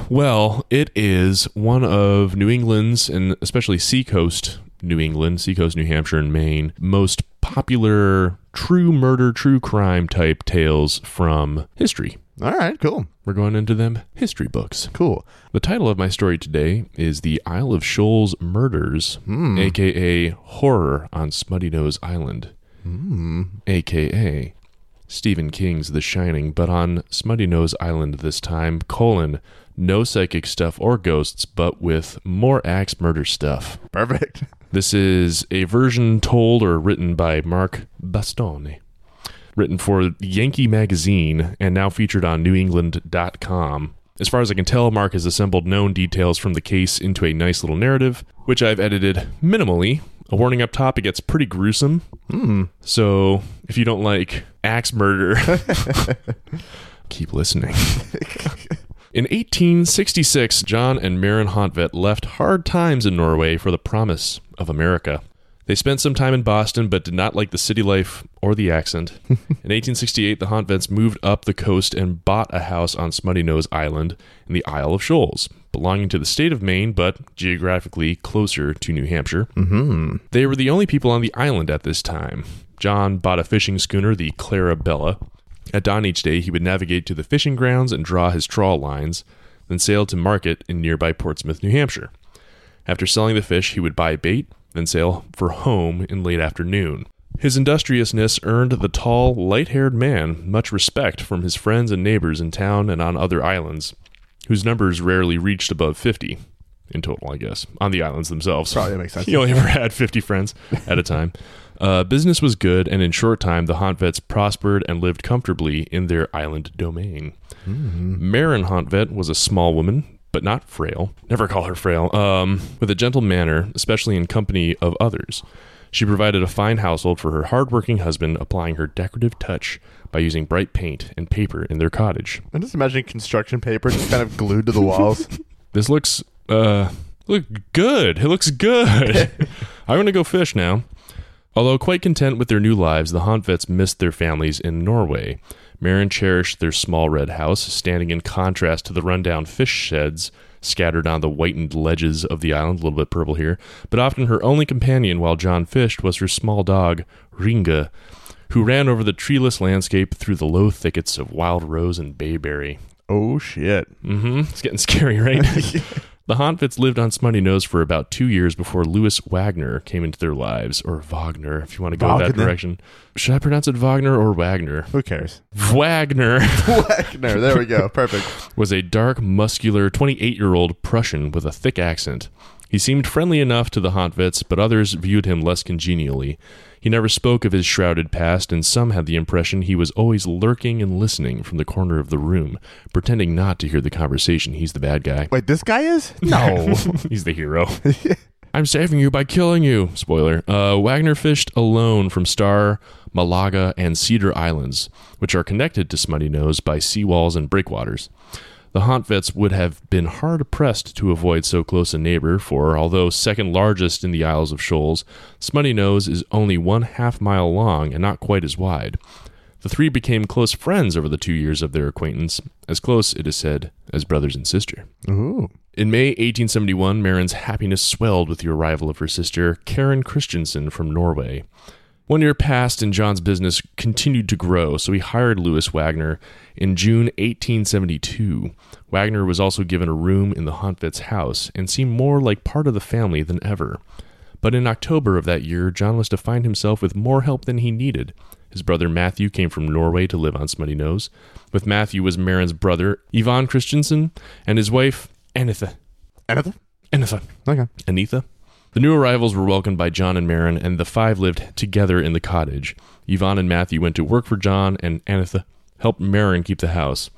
Well, it is one of New England's, and especially Seacoast New England, Seacoast, New Hampshire, and Maine, most popular true murder, true crime type tales from history. All right, cool. We're going into them history books. Cool. The title of my story today is The Isle of Shoals Murders, hmm. aka Horror on Smutty Nose Island, hmm. aka Stephen King's The Shining, but on Smutty Nose Island this time, colon, no psychic stuff or ghosts, but with more axe murder stuff. Perfect. (laughs) This is a version told or written by Mark Bastone. Written for Yankee Magazine and now featured on NewEngland.com. As far as I can tell, Mark has assembled known details from the case into a nice little narrative, which I've edited minimally. A warning up top, it gets pretty gruesome. Hmm. So if you don't like axe murder, (laughs) keep listening. In 1866, John and Maren Hontvedt left hard times in Norway for the promise of America. They spent some time in Boston, but did not like the city life or the accent. (laughs) in 1868, the Hontvedts moved up the coast and bought a house on Smutty Nose Island in the Isle of Shoals, belonging to the state of Maine, but geographically closer to New Hampshire. Mm-hmm. They were the only people on the island at this time. John bought a fishing schooner, the Clarabella. At dawn each day, he would navigate to the fishing grounds and draw his trawl lines, then sail to market in nearby Portsmouth, New Hampshire. After selling the fish, he would buy bait, then sail for home in late afternoon. His industriousness earned the tall, light haired man much respect from his friends and neighbors in town and on other islands, whose numbers rarely reached above 50 in total, I guess, on the islands themselves. Probably that makes sense. He only ever had 50 friends at a time. Uh, business was good, and in short time, the Hontvedts prospered and lived comfortably in their island domain. Maren Hontvedt was a small woman, but not frail. Never call her frail. Um, with a gentle manner, especially in company of others. She provided a fine household for her hardworking husband, applying her decorative touch by using bright paint and paper in their cottage. I'm just imagining construction paper just kind of glued to the walls. (laughs) This looks uh look good. It looks good. (laughs) I'm gonna go fish now. Although quite content with their new lives, the Hontvedts missed their families in Norway. Maren cherished their small red house, standing in contrast to the rundown fish sheds scattered on the whitened ledges of the island, a little bit purple here. But often her only companion while John fished was her small dog, Ringa, who ran over the treeless landscape through the low thickets of wild rose and bayberry. oh shit. Mm-hmm. (laughs) It's getting scary, right? (laughs) the Hontvedts lived on Smutty Nose for about two years before Louis Wagner came into their lives, or Wagner, if you want to go that direction. Should I pronounce it Wagner or Wagner? Who cares? Wagner (laughs) Wagner. There we go. Perfect. was a dark, muscular, 28 year old Prussian with a thick accent. He seemed friendly enough to the Hontvedts, but others viewed him less congenially. He never spoke of his shrouded past, and some had the impression he was always lurking and listening from the corner of the room, pretending not to hear the conversation. He's the bad guy. Wait, this guy is? No. (laughs) He's the hero. (laughs) I'm saving you by killing you. Spoiler. Uh, Wagner fished alone from Star, Malaga, and Cedar Islands, which are connected to Smutty Nose by seawalls and breakwaters. The Hontvedts would have been hard pressed to avoid so close a neighbor, for although second largest in the Isles of Shoals, Smutty Nose is only one half mile long and not quite as wide. The three became close friends over the two years of their acquaintance, as close, it is said, as brothers and sister. Ooh. In May 1871, Maren's happiness swelled with the arrival of her sister, Karen Christensen from Norway. One year passed and John's business continued to grow, so he hired Louis Wagner in June 1872. Wagner was also given a room in the Hontvedts' house and seemed more like part of the family than ever. But in October of that year, John was to find himself with more help than he needed. His brother Matthew came from Norway to live on Smutty Nose. With Matthew was Maren's brother, Ivan Christensen, and his wife, Anitha. Anything? Anitha. Okay. Anitha. The new arrivals were welcomed by John and Maren, and the five lived together in the cottage. Ivan and Matthew went to work for John, and Anitha helped Maren keep the house.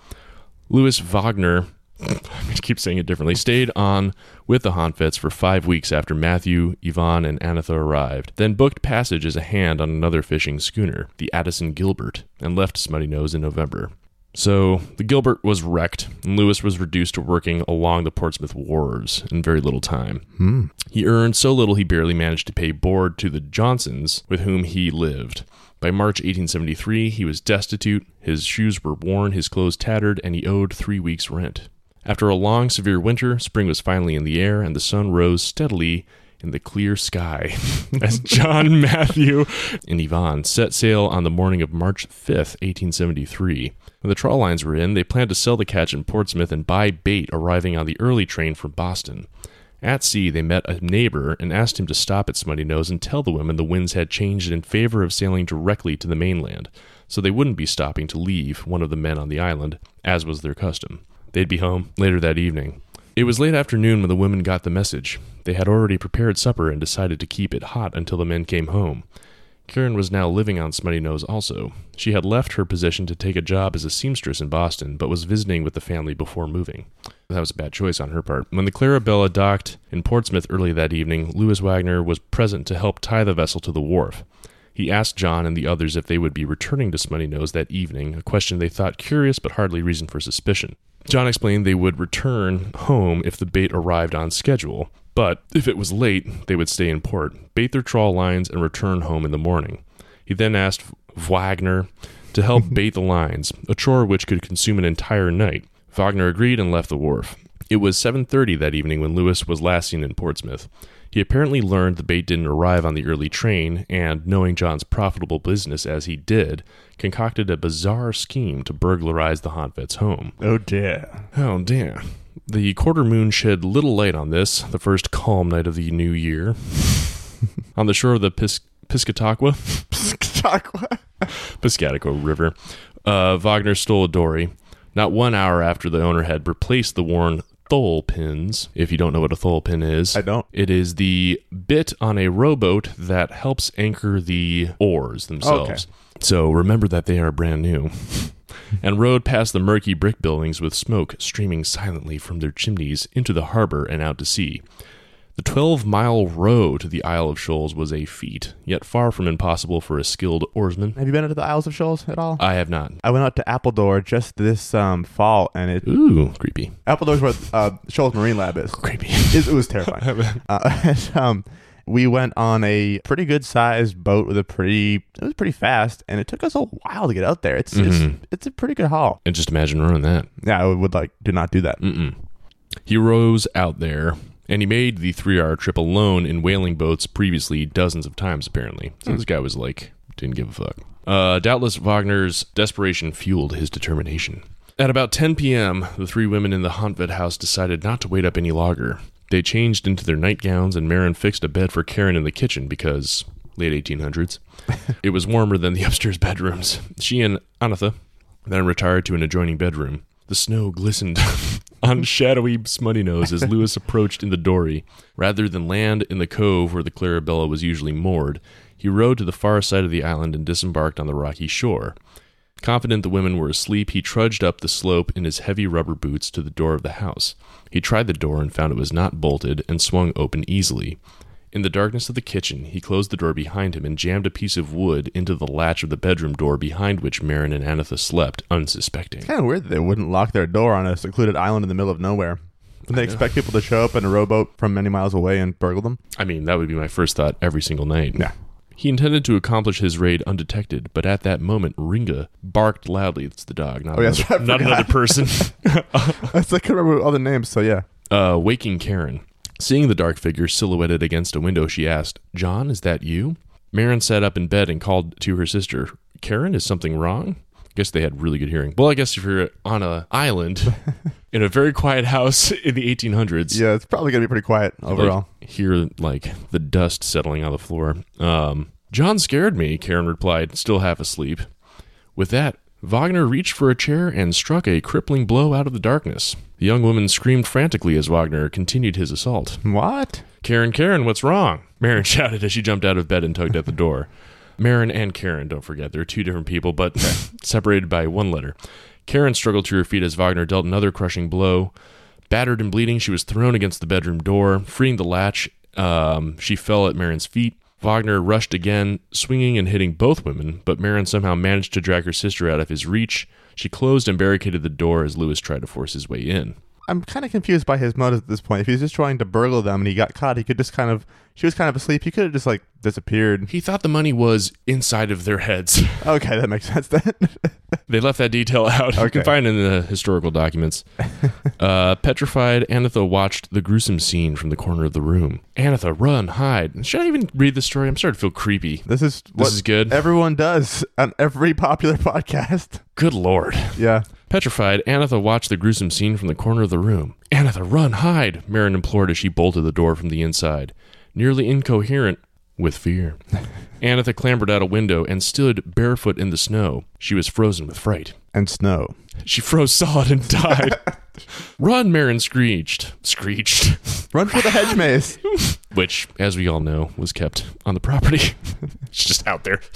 Louis Wagner, (laughs) I keep saying it differently, stayed on with the Hontvedts for five weeks after Matthew, Ivan, and Anitha arrived, then booked passage as a hand on another fishing schooner, the Addison Gilbert, and left Smutty Nose in November. So the Gilbert was wrecked, and Louis was reduced to working along the Portsmouth wharves in very little time. Hmm. He earned so little he barely managed to pay board to the Johnsons with whom he lived. By March 1873, he was destitute, his shoes were worn, his clothes tattered, and he owed three weeks' rent. After a long, severe winter, spring was finally in the air, and the sun rose steadily in the clear sky (laughs) as John, Matthew, and Ivan set sail on the morning of March 5th, 1873. When the trawl lines were in, they planned to sell the catch in Portsmouth and buy bait arriving on the early train from Boston. At sea, they met a neighbor and asked him to stop at Smutty Nose and tell the women the winds had changed in favor of sailing directly to the mainland, so they wouldn't be stopping to leave one of the men on the island, as was their custom. They'd be home later that evening. It was late afternoon when the women got the message. They had already prepared supper and decided to keep it hot until the men came home. Karen was now living on Smutty Nose also. She had left her position to take a job as a seamstress in Boston, but was visiting with the family before moving. That was a bad choice on her part. When the Clarabella docked in Portsmouth early that evening, Louis Wagner was present to help tie the vessel to the wharf. He asked John and the others if they would be returning to Smutty Nose that evening, a question they thought curious but hardly reason for suspicion. John explained they would return home if the bait arrived on schedule, but if it was late, they would stay in port, bait their trawl lines, and return home in the morning. He then asked Wagner to help (laughs) bait the lines, a chore which could consume an entire night. Wagner agreed and left the wharf. It was 7:30 that evening when Louis was last seen in Portsmouth. He apparently learned the bait didn't arrive on the early train and, knowing John's profitable business as he did, concocted a bizarre scheme to burglarize the Hontvet's home. Oh dear. Oh, dear. The quarter moon shed little light on this, the first calm night of the new year. (laughs) on the shore of the Pis- Piscataqua, (laughs) Piscataqua River, uh, Wagner stole a dory. Not one hour after the owner had replaced the worn thole pins, if you don't know what a thole pin is, I don't. it is the bit on a rowboat that helps anchor the oars themselves. Okay. So remember that they are brand new. (laughs) and rowed past the murky brick buildings with smoke streaming silently from their chimneys into the harbor and out to sea. The 12 mile row to the Isle of Shoals was a feat, yet far from impossible for a skilled oarsman. Have you been to the Isles of Shoals at all? I have not. I went out to Appledore just this um, fall, and it Ooh, creepy. Appledore's where uh, Shoals Marine Lab is. Creepy. It, it was terrifying. (laughs) uh, (laughs) and, um, we went on a pretty good sized boat with a pretty. It was pretty fast, and it took us a while to get out there. It's Mhm. it's, it's a pretty good haul. and just imagine rowing that. Yeah, I would like do not do that. Mm-mm. He rows out there, and he made the three-hour trip alone in whaling boats previously dozens of times, apparently. So this guy was like, didn't give a fuck. Uh, doubtless Wagner's desperation fueled his determination. At about 10 p.m., the three women in the Hontvet house decided not to wait up any longer. They changed into their nightgowns, and Maren fixed a bed for Karen in the kitchen because late 1800s. (laughs) it was warmer than the upstairs bedrooms. She and Anatha then retired to an adjoining bedroom. The snow glistened (laughs) on shadowy smutty nose as Louis approached in the dory. Rather than land in the cove where the Clarabella was usually moored, he rowed to the far side of the island and disembarked on the rocky shore. Confident the women were asleep, he trudged up the slope in his heavy rubber boots to the door of the house. He tried the door and found it was not bolted and swung open easily. In the darkness of the kitchen, he closed the door behind him and jammed a piece of wood into the latch of the bedroom door behind which Maren and Anatha slept, unsuspecting. It's kind of weird that they wouldn't lock their door on a secluded island in the middle of nowhere. Would they expect people to show up in a rowboat from many miles away and burgle them? I mean, that would be my first thought every single night. Yeah. He intended to accomplish his raid undetected, but at that moment, Ringa barked loudly. It's the dog, not, Oh, another, not another (laughs) person. I couldn't remember all the names, so yeah. uh, waking Karen. Seeing the dark figure silhouetted against a window, she asked, John, is that you? Maren sat up in bed and called to her sister, Karen, is something wrong? Guess they had really good hearing. Well, I guess if you're on an island (laughs) in a very quiet house in the 1800s, Yeah, it's probably going to be pretty quiet overall. like, hear like the dust settling on the floor. Um, John scared me, Karen replied, still half asleep. With that, Wagner reached for a chair and struck a crippling blow out of the darkness. The young woman screamed frantically as Wagner continued his assault. what? Karen, Karen, what's wrong? Maren (laughs) shouted as she jumped out of bed and tugged at the door. Maren and Karen, don't forget, they're two different people, but (laughs) separated by one letter. Karen struggled to her feet as Wagner dealt another crushing blow. Battered and bleeding, she was thrown against the bedroom door. Freeing the latch, um, she fell at Maren's feet. Wagner rushed again, swinging and hitting both women, but Maren somehow managed to drag her sister out of his reach. She closed and barricaded the door as Louis tried to force his way in. I'm kind of confused by his motive at this point. If he was just trying to burgle them and he got caught, he could just kind of. She was kind of asleep. He could have just like disappeared. He thought the money was inside of their heads. (laughs) Okay, that makes sense then. (laughs) They left that detail out. You can find it in the historical documents. (laughs) uh, petrified, Anatha watched the gruesome scene from the corner of the room. Anatha, run, hide. Should I even read the story? I'm starting to feel creepy. this is This is good. everyone does on every popular podcast. Good lord. Yeah. Petrified, Anatha watched the gruesome scene from the corner of the room. Anatha, run, hide, Maren implored as she bolted the door from the inside. Nearly incoherent with fear. (laughs) Anatha clambered out a window and stood barefoot in the snow. She was frozen with fright. And snow. She froze solid and died. (laughs) Run, Maren screeched. Screeched. Run for the hedge maze. (laughs) Which, as we all know, was kept on the property. (laughs) it's just out there. (laughs)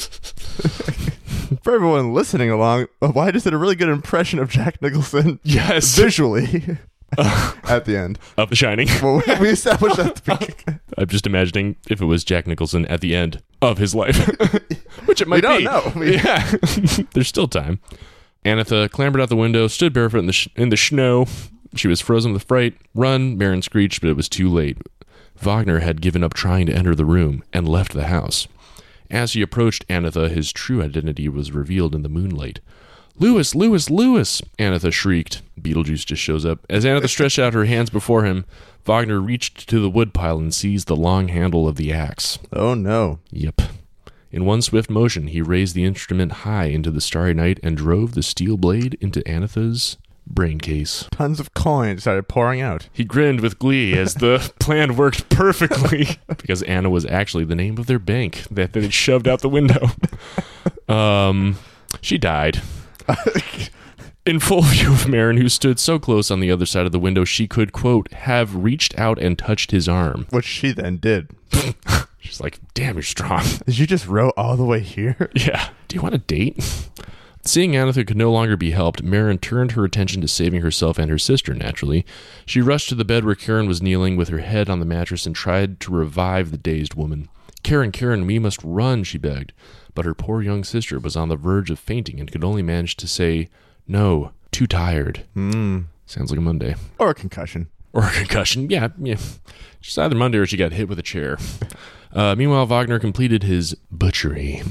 for everyone listening along, uh, why did it a really good impression of Jack Nicholson Yes. visually at the end? Of The Shining. Well, we established that. at the beginning. I'm just imagining if it was Jack Nicholson at the end of his life, which it might don't be. know. We- yeah, there's still time. Anatha clambered out the window, stood barefoot in the sh- in the snow. She was frozen with fright. Run, Maren screeched, but it was too late. Wagner had given up trying to enter the room and left the house. As he approached Anatha, his true identity was revealed in the moonlight. Louis, Louis, Louis! Anatha shrieked. Beetlejuice just shows up. As Anatha stretched out her hands before him, Wagner reached to the woodpile and seized the long handle of the axe. Oh no. Yep. In one swift motion, he raised the instrument high into the starry night and drove the steel blade into Anatha's brain case. Tons of coins started pouring out. He grinned with glee as the (laughs) plan worked perfectly because Anna was actually the name of their bank that they shoved out the window. (laughs) Um, she died. (laughs) In full view of Maren, who stood so close on the other side of the window, she could, quote, have reached out and touched his arm. Which she then did. She's like, damn, you're strong. (laughs) Did you just row all the way here? (laughs) Yeah. Do you want a date? Seeing Anatha could no longer be helped, Maren turned her attention to saving herself and her sister, naturally. She rushed to the bed where Karen was kneeling with her head on the mattress and tried to revive the dazed woman. Karen, Karen, we must run, she begged. But her poor young sister was on the verge of fainting and could only manage to say, No, too tired. Hmm. Sounds like a Monday. Or a concussion. Or a concussion. Yeah, yeah. She's either Monday or she got hit with a chair. Uh, meanwhile, Wagner completed his butchery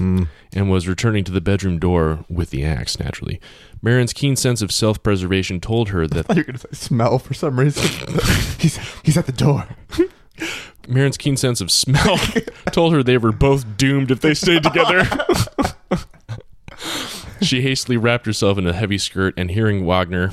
and was returning to the bedroom door with the axe, naturally. Maren's keen sense of self preservation told her that (laughs) I thought you were going to say smell for some reason. (laughs) he's, he's at the door. Maren's keen sense of smell (laughs) told her they were both doomed if they stayed together. she hastily wrapped herself in a heavy skirt and hearing Wagner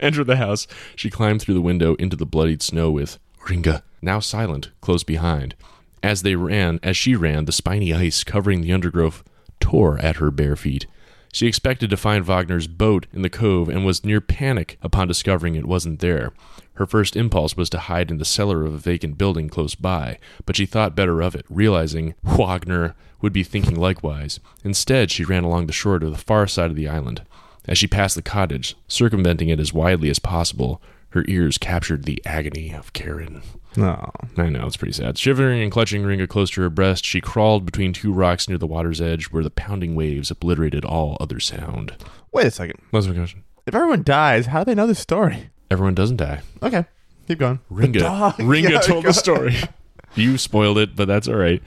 enter the house, she climbed through the window into the bloodied snow with Ringa, now silent, close behind. As they ran, as she ran, the spiny ice covering the undergrowth tore at her bare feet. She expected to find Wagner's boat in the cove and was near panic upon discovering it wasn't there. Her first impulse was to hide in the cellar of a vacant building close by, but she thought better of it, realizing Wagner would be thinking likewise. Instead, she ran along the shore to the far side of the island. As she passed the cottage, circumventing it as widely as possible, her ears captured the agony of Karen. Oh. I know, it's pretty sad. Shivering and clutching Ringa close to her breast, she crawled between two rocks near the water's edge where the pounding waves obliterated all other sound. Wait a second. What's my question? If everyone dies, how do they know this story? Everyone doesn't die. Okay. Keep going. Ringa. (laughs) Ringa (laughs) Yeah, told the story. you spoiled it, but that's all right.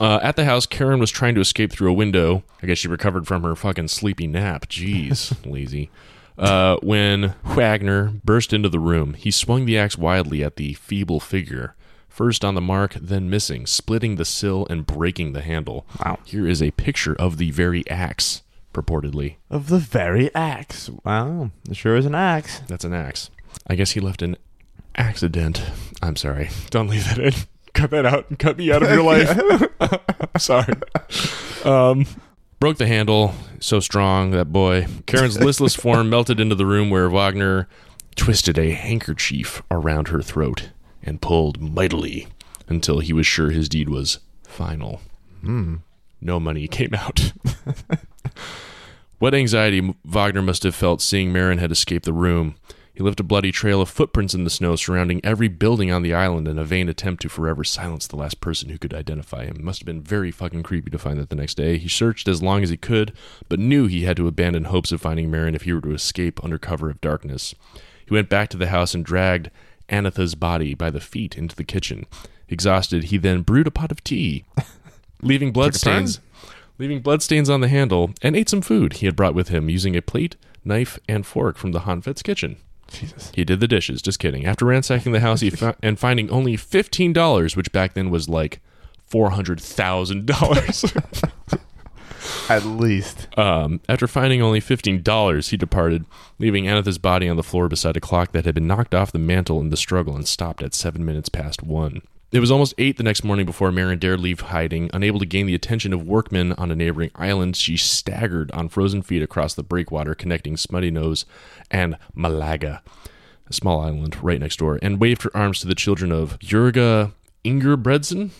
Uh, at the house, Karen was trying to escape through a window. I guess she recovered from her fucking sleepy nap. Jeez, (laughs) lazy. Uh, when Wagner burst into the room, he swung the axe wildly at the feeble figure. First on the mark, then missing, splitting the sill and breaking the handle. Wow. Here is a picture of the very axe, purportedly. Of the very axe. Wow. It sure is an axe. That's an axe. I guess he left an accident. I'm sorry. (laughs) Don't leave that in. Cut that out and cut me out of your life. (laughs) I'm (laughs) sorry. Um, broke the handle. So strong, that boy. Karen's listless form (laughs) melted into the room where Wagner twisted a handkerchief around her throat and pulled mightily until he was sure his deed was final. No money came out. What anxiety Wagner must have felt seeing Maren had escaped the room. He left a bloody trail of footprints in the snow surrounding every building on the island in a vain attempt to forever silence the last person who could identify him. Must have been very fucking creepy to find that the next day. He searched as long as he could, but knew he had to abandon hopes of finding Maren if he were to escape under cover of darkness. He went back to the house and dragged Anatha's body by the feet into the kitchen. Exhausted, he then brewed a pot of tea, (laughs) leaving bloodstains leaving bloodstains on the handle, and ate some food he had brought with him using a plate, knife, and fork from the Hanfet's kitchen. Jesus. He did the dishes. Just kidding. After ransacking the house he (laughs) fo- and finding only fifteen dollars, which back then was like four hundred thousand dollars. (laughs) At least. Um, after finding only fifteen dollars, he departed, leaving Anatha's body on the floor beside a clock that had been knocked off the mantle in the struggle and stopped at seven minutes past one. It was almost eight the next morning before Maren dared leave hiding. Unable to gain the attention of workmen on a neighboring island, she staggered on frozen feet across the breakwater connecting Smutty Nose and Malaga, a small island right next door, and waved her arms to the children of Jurga Ingerbredsen,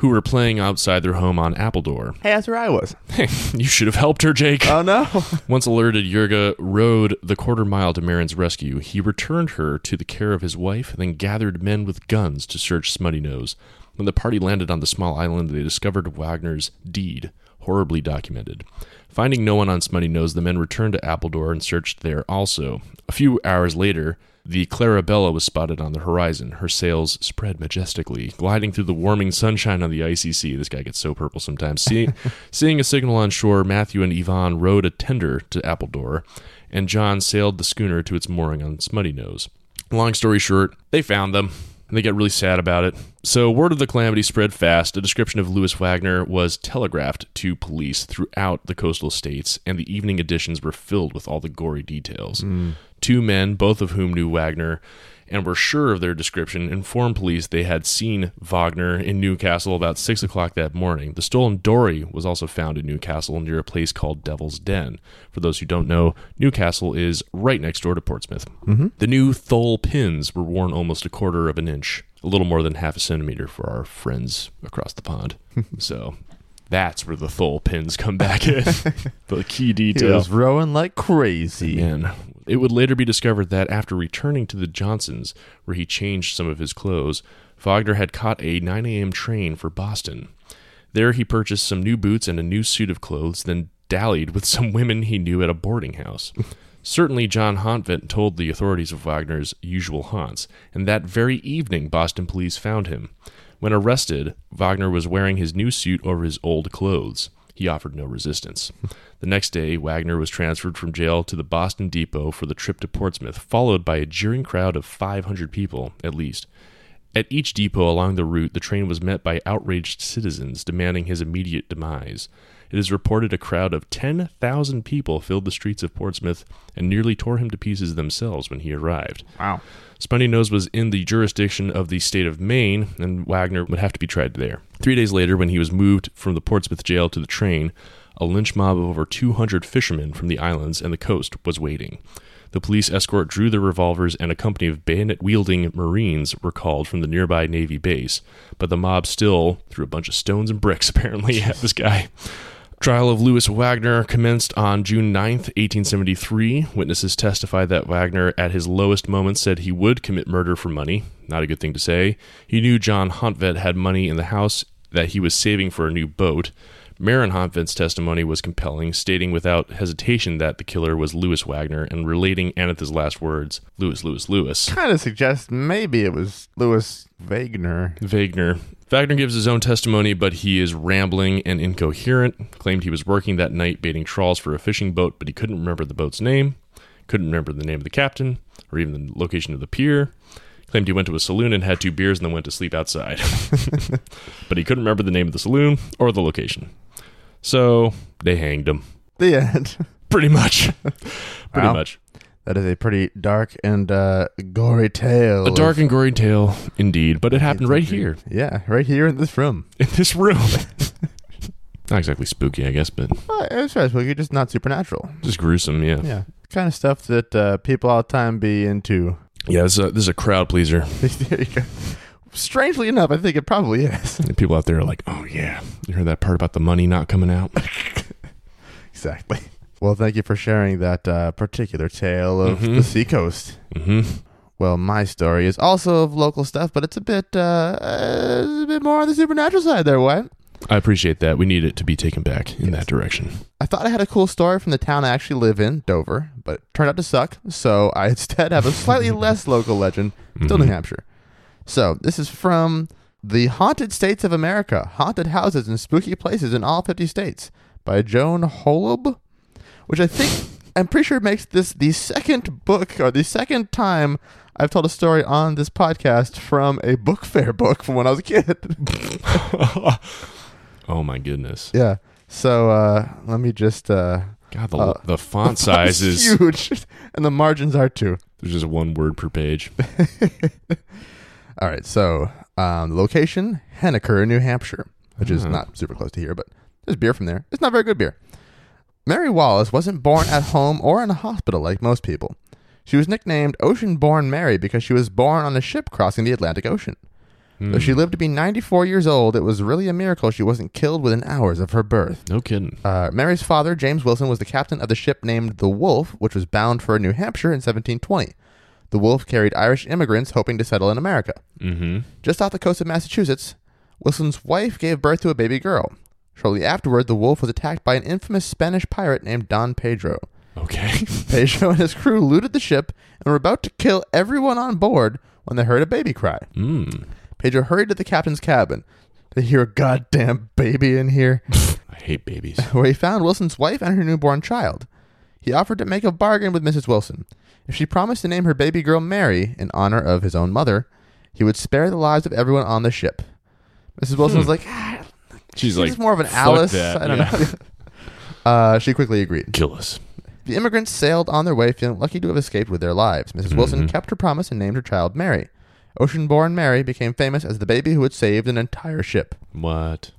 who were playing outside their home on Appledore. (laughs) Hey, that's where I was. (laughs) you should have helped her, Jake. Oh no. (laughs) Once alerted, Yurga rode the quarter mile to Maren's rescue. He returned her to the care of his wife, then gathered men with guns to search Smutty Nose. When the party landed on the small island, they discovered Wagner's deed, horribly documented. Finding no one on Smutty Nose, the men returned to Appledore and searched there also. A few hours later, the Clarabella was spotted on the horizon. Her sails spread majestically, gliding through the warming sunshine on the icy sea. This guy gets so purple sometimes. See, (laughs) seeing a signal on shore, Matthew and Ivan rowed a tender to Appledore, and John sailed the schooner to its mooring on Smutty Nose. Long story short, they found them. And they got really sad about it. So, word of the calamity spread fast. A description of Louis Wagner was telegraphed to police throughout the coastal states, and the evening editions were filled with all the gory details. Mm. Two men, both of whom knew Wagner and were sure of their description, informed police they had seen Wagner in New Castle about 6 o'clock that morning. The stolen dory was also found in New Castle near a place called Devil's Den. For those who don't know, New Castle is right next door to Portsmouth. Mm-hmm. The new thole pins were worn almost a quarter of an inch, a little more than half a centimeter for our friends across the pond. (laughs) so that's where the thole pins come back in. (laughs) the key He detail. was rowing like crazy. Man, it would later be discovered that after returning to the Johnsons, where he changed some of his clothes, Wagner had caught a 9 a.m. train for Boston. There he purchased some new boots and a new suit of clothes, then dallied with some women he knew at a boarding house. Certainly, John Hontvet told the authorities of Wagner's usual haunts, and that very evening Boston police found him. When arrested, Wagner was wearing his new suit over his old clothes. He offered no resistance. (laughs) The next day, Wagner was transferred from jail to the Boston Depot for the trip to Portsmouth, followed by a jeering crowd of 500 people, at least. At each depot along the route, the train was met by outraged citizens demanding his immediate demise. It is reported a crowd of 10,000 people filled the streets of Portsmouth and nearly tore him to pieces themselves when he arrived. Wow. Smutty Nose was in the jurisdiction of the state of Maine, and Wagner would have to be tried there. Three days later, when he was moved from the Portsmouth jail to the train, a lynch mob of over 200 fishermen from the islands and the coast was waiting. The police escort drew their revolvers, and a company of bayonet wielding Marines were called from the nearby Navy base. But the mob still threw a bunch of stones and bricks, (laughs) apparently, at this guy. Trial of Louis Wagner commenced on June 9th, 1873. Witnesses testified that Wagner, at his lowest moments, said he would commit murder for money. Not a good thing to say. He knew John Hontvet had money in the house that he was saving for a new boat. Maren Hontvet's testimony was compelling, stating without hesitation that the killer was Louis Wagner and relating Anatha's last words, Louis, Louis, Louis. Kind of suggests maybe it was Louis Wagner. Wagner. Wagner gives his own testimony, but he is rambling and incoherent. Claimed he was working that night baiting trawls for a fishing boat, but he couldn't remember the boat's name, couldn't remember the name of the captain, or even the location of the pier. Claimed he went to a saloon and had two beers and then went to sleep outside. (laughs) but he couldn't remember the name of the saloon or the location. So they hanged him. The end. (laughs) Pretty much. (laughs) Pretty Wow. much. That is a pretty dark and uh, gory tale. A dark of- and gory tale, indeed, but it happened right here Yeah, right here in this room. (laughs) in this room. Not exactly spooky, I guess, but Well, it's right, spooky, just not supernatural. just gruesome. Yeah, Yeah, kind of stuff that uh, people all the time be into. yeah. This is a, this is a crowd pleaser. there you go. Strangely enough, I think it probably is. And people out there are like, "Oh yeah, you heard that part about the money not coming out?" (laughs) exactly. Well, thank you for sharing that uh, particular tale of Mhm. the seacoast. hmm Well, my story is also of local stuff, but it's a bit, uh, a bit more on the supernatural side there, Wyatt. I appreciate that. We need it to be taken back in that direction. I thought I had a cool story from the town I actually live in, Dover, but it turned out to suck. So I (laughs) instead have a slightly (laughs) less local legend, still New Mhm. Hampshire. So this is from the Haunted States of America: Haunted Houses and Spooky Places in All 50 States by Joan Holub, which I think I'm pretty sure makes this the second book or the second time I've told a story on this podcast from a book fair book from when I was a kid. (laughs) oh my goodness. yeah. So uh, let me just. Uh, God, the, Uh, the font (laughs) size is huge, (laughs) and the margins are too. there's just one word per page. All right, so um, the location Henniker, New Hampshire, which is Ah. not super close to here, but there's beer from there. It's not very good beer. Mary Wallace wasn't born at home or in a hospital like most people. She was nicknamed Ocean Born Mary because she was born on a ship crossing the Atlantic Ocean. Though she Hmm. lived to be 94 years old, it was really a miracle she wasn't killed within hours of her birth. No kidding. Uh, Mary's father, James Wilson, was the captain of the ship named the Wolf, which was bound for New Hampshire in 1720. The Wolf carried Irish immigrants hoping to settle in America. Mm-hmm. Just off the coast of Massachusetts, Wilson's wife gave birth to a baby girl. Shortly afterward, the Wolf was attacked by an infamous Spanish pirate named Don Pedro. Okay. (laughs) Pedro and his crew looted the ship and were about to kill everyone on board when they heard a baby cry. mm. Pedro hurried to the captain's cabin. They hear a goddamn baby in here. (laughs) I hate babies. (laughs) where he found Wilson's wife and her newborn child. He offered to make a bargain with Mrs. Wilson. If she promised to name her baby girl Mary in honor of his own mother, he would spare the lives of everyone on the ship. Mrs. Wilson was like, ah, She's she's like more of an Alice. that." I don't Yeah. know. (laughs) uh, she quickly agreed. Kill us. The immigrants sailed on their way, feeling lucky to have escaped with their lives. missus Wilson Mhm. kept her promise and named her child Mary. Ocean-born Mary became famous as the baby who had saved an entire ship. What?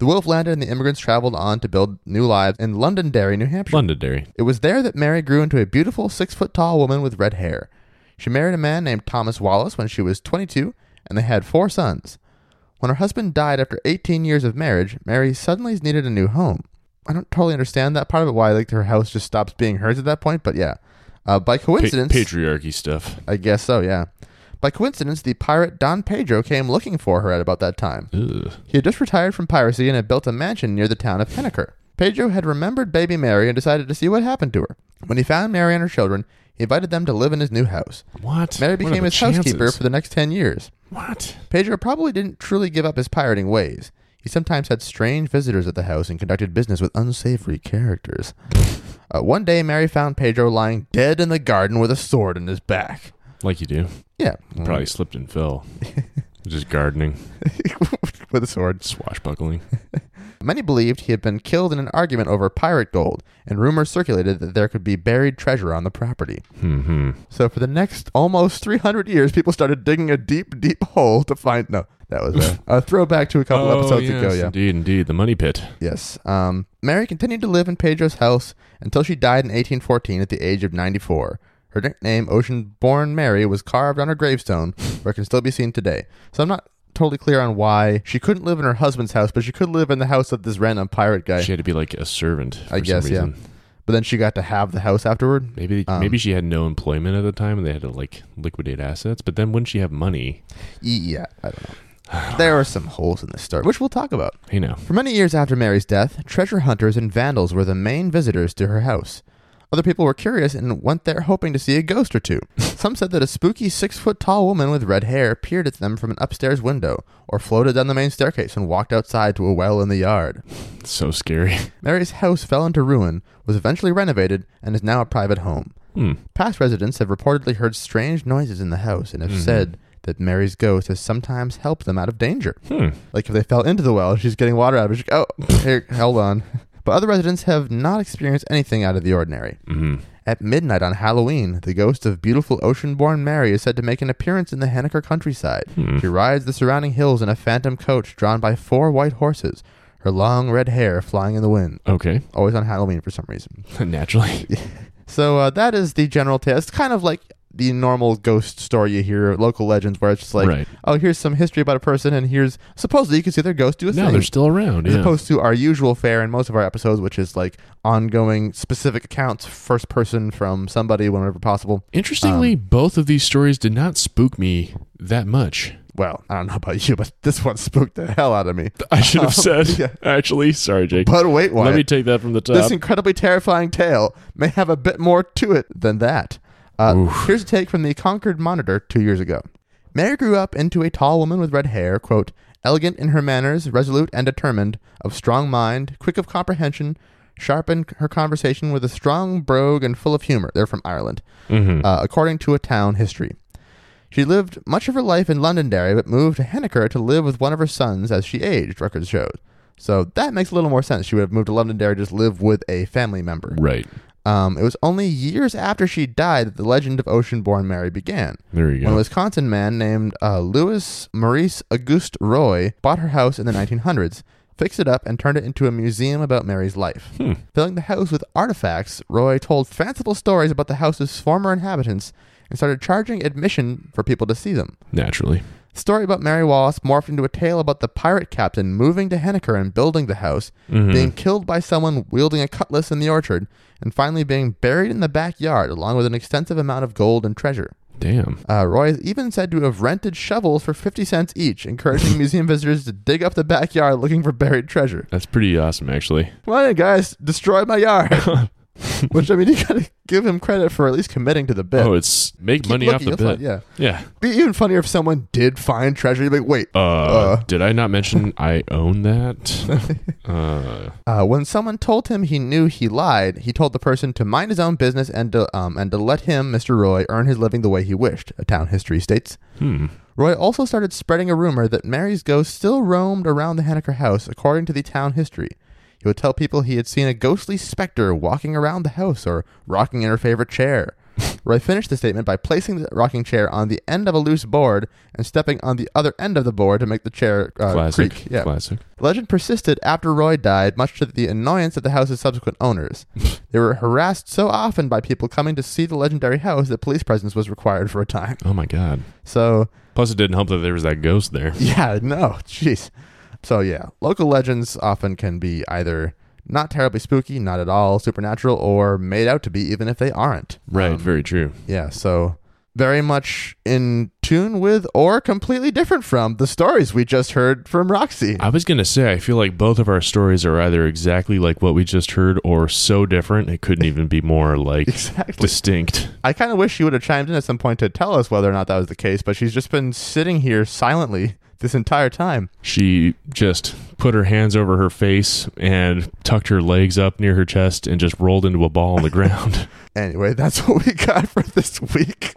The wolf landed and the immigrants traveled on to build new lives in Londonderry, New Hampshire. Londonderry. It was there that Mary grew into a beautiful six foot tall woman with red hair. She married a man named Thomas Wallace when she was 22, and they had four sons. When her husband died after 18 years of marriage, Mary suddenly needed a new home. I don't totally understand that part of it, why like her house just stops being hers at that point, but yeah. Uh, by Pa- coincidence, patriarchy stuff. I guess so, yeah. By coincidence, the pirate Don Pedro came looking for her at about that time. Ugh. He had just retired from piracy and had built a mansion near the town of Henniker. Pedro had remembered baby Mary and decided to see what happened to her. When he found Mary and her children, he invited them to live in his new house. What? Mary became his housekeeper for the next 10 years. What? Pedro probably didn't truly give up his pirating ways. He sometimes had strange visitors at the house and conducted business with unsavory characters. (laughs) Uh, one day, Mary found Pedro lying dead in the garden with a sword in his back. Like you do. Yeah, Probably slipped and fell. (laughs) Just gardening, (laughs) with a sword. swashbuckling. (laughs) Many believed he had been killed in an argument over pirate gold, and rumors circulated that there could be buried treasure on the property. hmm So for the next almost 300 years, people started digging a deep, deep hole to find. No, that was a, a throwback to a couple oh, episodes yes, ago. Yeah. Indeed, indeed. The money pit. Yes. Um, Mary continued to live in Pedro's house until she died in 1814 at the age of 94. Her nickname, Ocean Born Mary, was carved on her gravestone, where it can still be seen today. So I'm not totally clear on why she couldn't live in her husband's house, but she could live in the house of this random pirate guy. She had to be like a servant. For I guess, some yeah. reason. But then she got to have the house afterward. Maybe Um, maybe she had no employment at the time and they had to like liquidate assets. But then wouldn't she have money? Yeah, I don't know. There are some holes in this story, which we'll talk about. You know. For many years after Mary's death, treasure hunters and vandals were the main visitors to her house. Other people were curious and went there hoping to see a ghost or two. Some said that a spooky six foot tall woman with red hair peered at them from an upstairs window, or floated down the main staircase and walked outside to a well in the yard. So scary. Mary's house fell into ruin, was eventually renovated, and is now a private home. Hmm. Past residents have reportedly heard strange noises in the house and have Mhm. said that Mary's ghost has sometimes helped them out of danger. Hmm. Like if they fell into the well, she's getting water out of it. She's like, oh, here, hold on. But other residents have not experienced anything out of the ordinary. hmm At midnight on Halloween, the ghost of beautiful ocean-born Mary is said to make an appearance in the Henniker countryside. Hmm. She rides the surrounding hills in a phantom coach drawn by four white horses, her long red hair flying in the wind. Okay. Always on Halloween for some reason. (laughs) Naturally. (laughs) So uh, that is the general tale. It's kind of like the normal ghost story you hear, local legends, where it's just like, Right. oh, here's some history about a person, and here's supposedly you can see their ghost do a No, thing. they're still around. as Yeah. opposed to our usual fare in most of our episodes, which is like ongoing specific accounts, first person from somebody whenever possible. Interestingly, Um, both of these stories did not spook me that much. Well, I don't know about you, but this one spooked the hell out of me. (laughs) I should have (laughs) said, Yeah. actually. Sorry, Jake. But wait, Wyatt. Let me take that from the top. This incredibly terrifying tale may have a bit more to it than that. Uh, here's a take from the Concord Monitor two years ago. Mary grew up into a tall woman with red hair, quote, elegant in her manners, resolute and determined, of strong mind, quick of comprehension, sharp in her conversation with a strong brogue and full of humor. They're from Ireland, Mhm. uh, according to a town history. She lived much of her life in Londonderry, but moved to Henniker to live with one of her sons as she aged, records showed. So that makes a little more sense. She would have moved to Londonderry to just live with a family member. right. Um, it was only years after she died that the legend of Ocean-born Mary began. There you go. When a. Wisconsin man named uh, Louis Maurice Auguste Roy bought her house in the 1900s, fixed it up, and turned it into a museum about Mary's life. Hmm. Filling the house with artifacts, Roy told fanciful stories about the house's former inhabitants and started charging admission for people to see them. Naturally. The story about Mary Wallace morphed into a tale about the pirate captain moving to Henniker and building the house, Mhm. being killed by someone wielding a cutlass in the orchard, and finally being buried in the backyard along with an extensive amount of gold and treasure. Damn. Uh, Roy is even said to have rented shovels for 50 cents each, encouraging (laughs) museum visitors to dig up the backyard looking for buried treasure. That's pretty awesome, actually. Come on in, guys, destroy my yard. (laughs) (laughs) Which, I mean, you gotta give him credit for at least committing to the bit. Oh, it's make Keep money off the bit. find- yeah. Yeah. Be even funnier if someone did find treasure. You'd be like, wait, Uh, Uh. did I not mention (laughs) I own that? (laughs) uh, Uh, when someone told him he knew he lied, he told the person to mind his own business and to, um, and to let him, Mr. Roy, earn his living the way he wished, a town history states. hmm. Roy also started spreading a rumor that Mary's ghost still roamed around the Henniker house, according to the town history. He would tell people he had seen a ghostly specter walking around the house or rocking in her favorite chair. (laughs) Roy finished the statement by placing the rocking chair on the end of a loose board and stepping on the other end of the board to make the chair uh, Classic. creak. Yeah. Classic. The legend persisted after Roy died, much to the annoyance of the house's subsequent owners. (laughs) they were harassed so often by people coming to see the legendary house that police presence was required for a time. Oh my god. So, Plus, it didn't help that there was that ghost there. (laughs) yeah, no, jeez. So, yeah, local legends often can be either not terribly spooky, not at all supernatural, or made out to be, even if they aren't. Right. Um, very true. yeah, so very much in tune with or completely different from the stories we just heard from Roxie. I was gonna say, I feel like both of our stories are either exactly like what we just heard, or so different it couldn't even be more like (laughs) Exactly. distinct. I kind of wish she would have chimed in at some point to tell us whether or not that was the case, but she's just been sitting here silently this entire time. She just put her hands over her face and tucked her legs up near her chest and just rolled into a ball on the ground. (laughs) (laughs) Anyway, that's what we got for this week.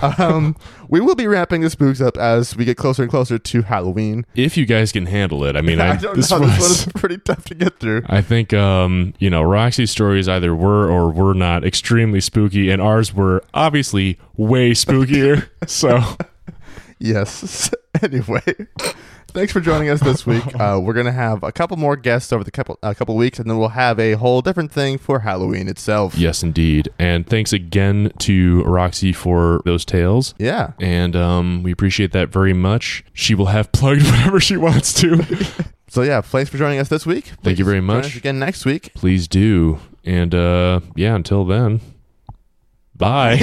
Um, we will be ramping the spooks up as we get closer and closer to Halloween. if you guys can handle it, I mean, (laughs) I, I don't this know. was. This one is pretty tough to get through. I think um, you know Roxie's stories either were or were not extremely spooky, and ours were obviously way spookier. so Yes. (laughs) anyway, thanks for joining us this week. (laughs) Uh, we're gonna have a couple more guests over the couple a couple weeks, and then we'll have a whole different thing for Halloween itself. yes, indeed, and thanks again to Roxie for those tales. Yeah. And um, we appreciate that very much. She will have plugged (laughs) whatever she wants to. So yeah, thanks for joining us this week. Thank you Please very much. again next week. Please do. And uh, yeah, until then, bye.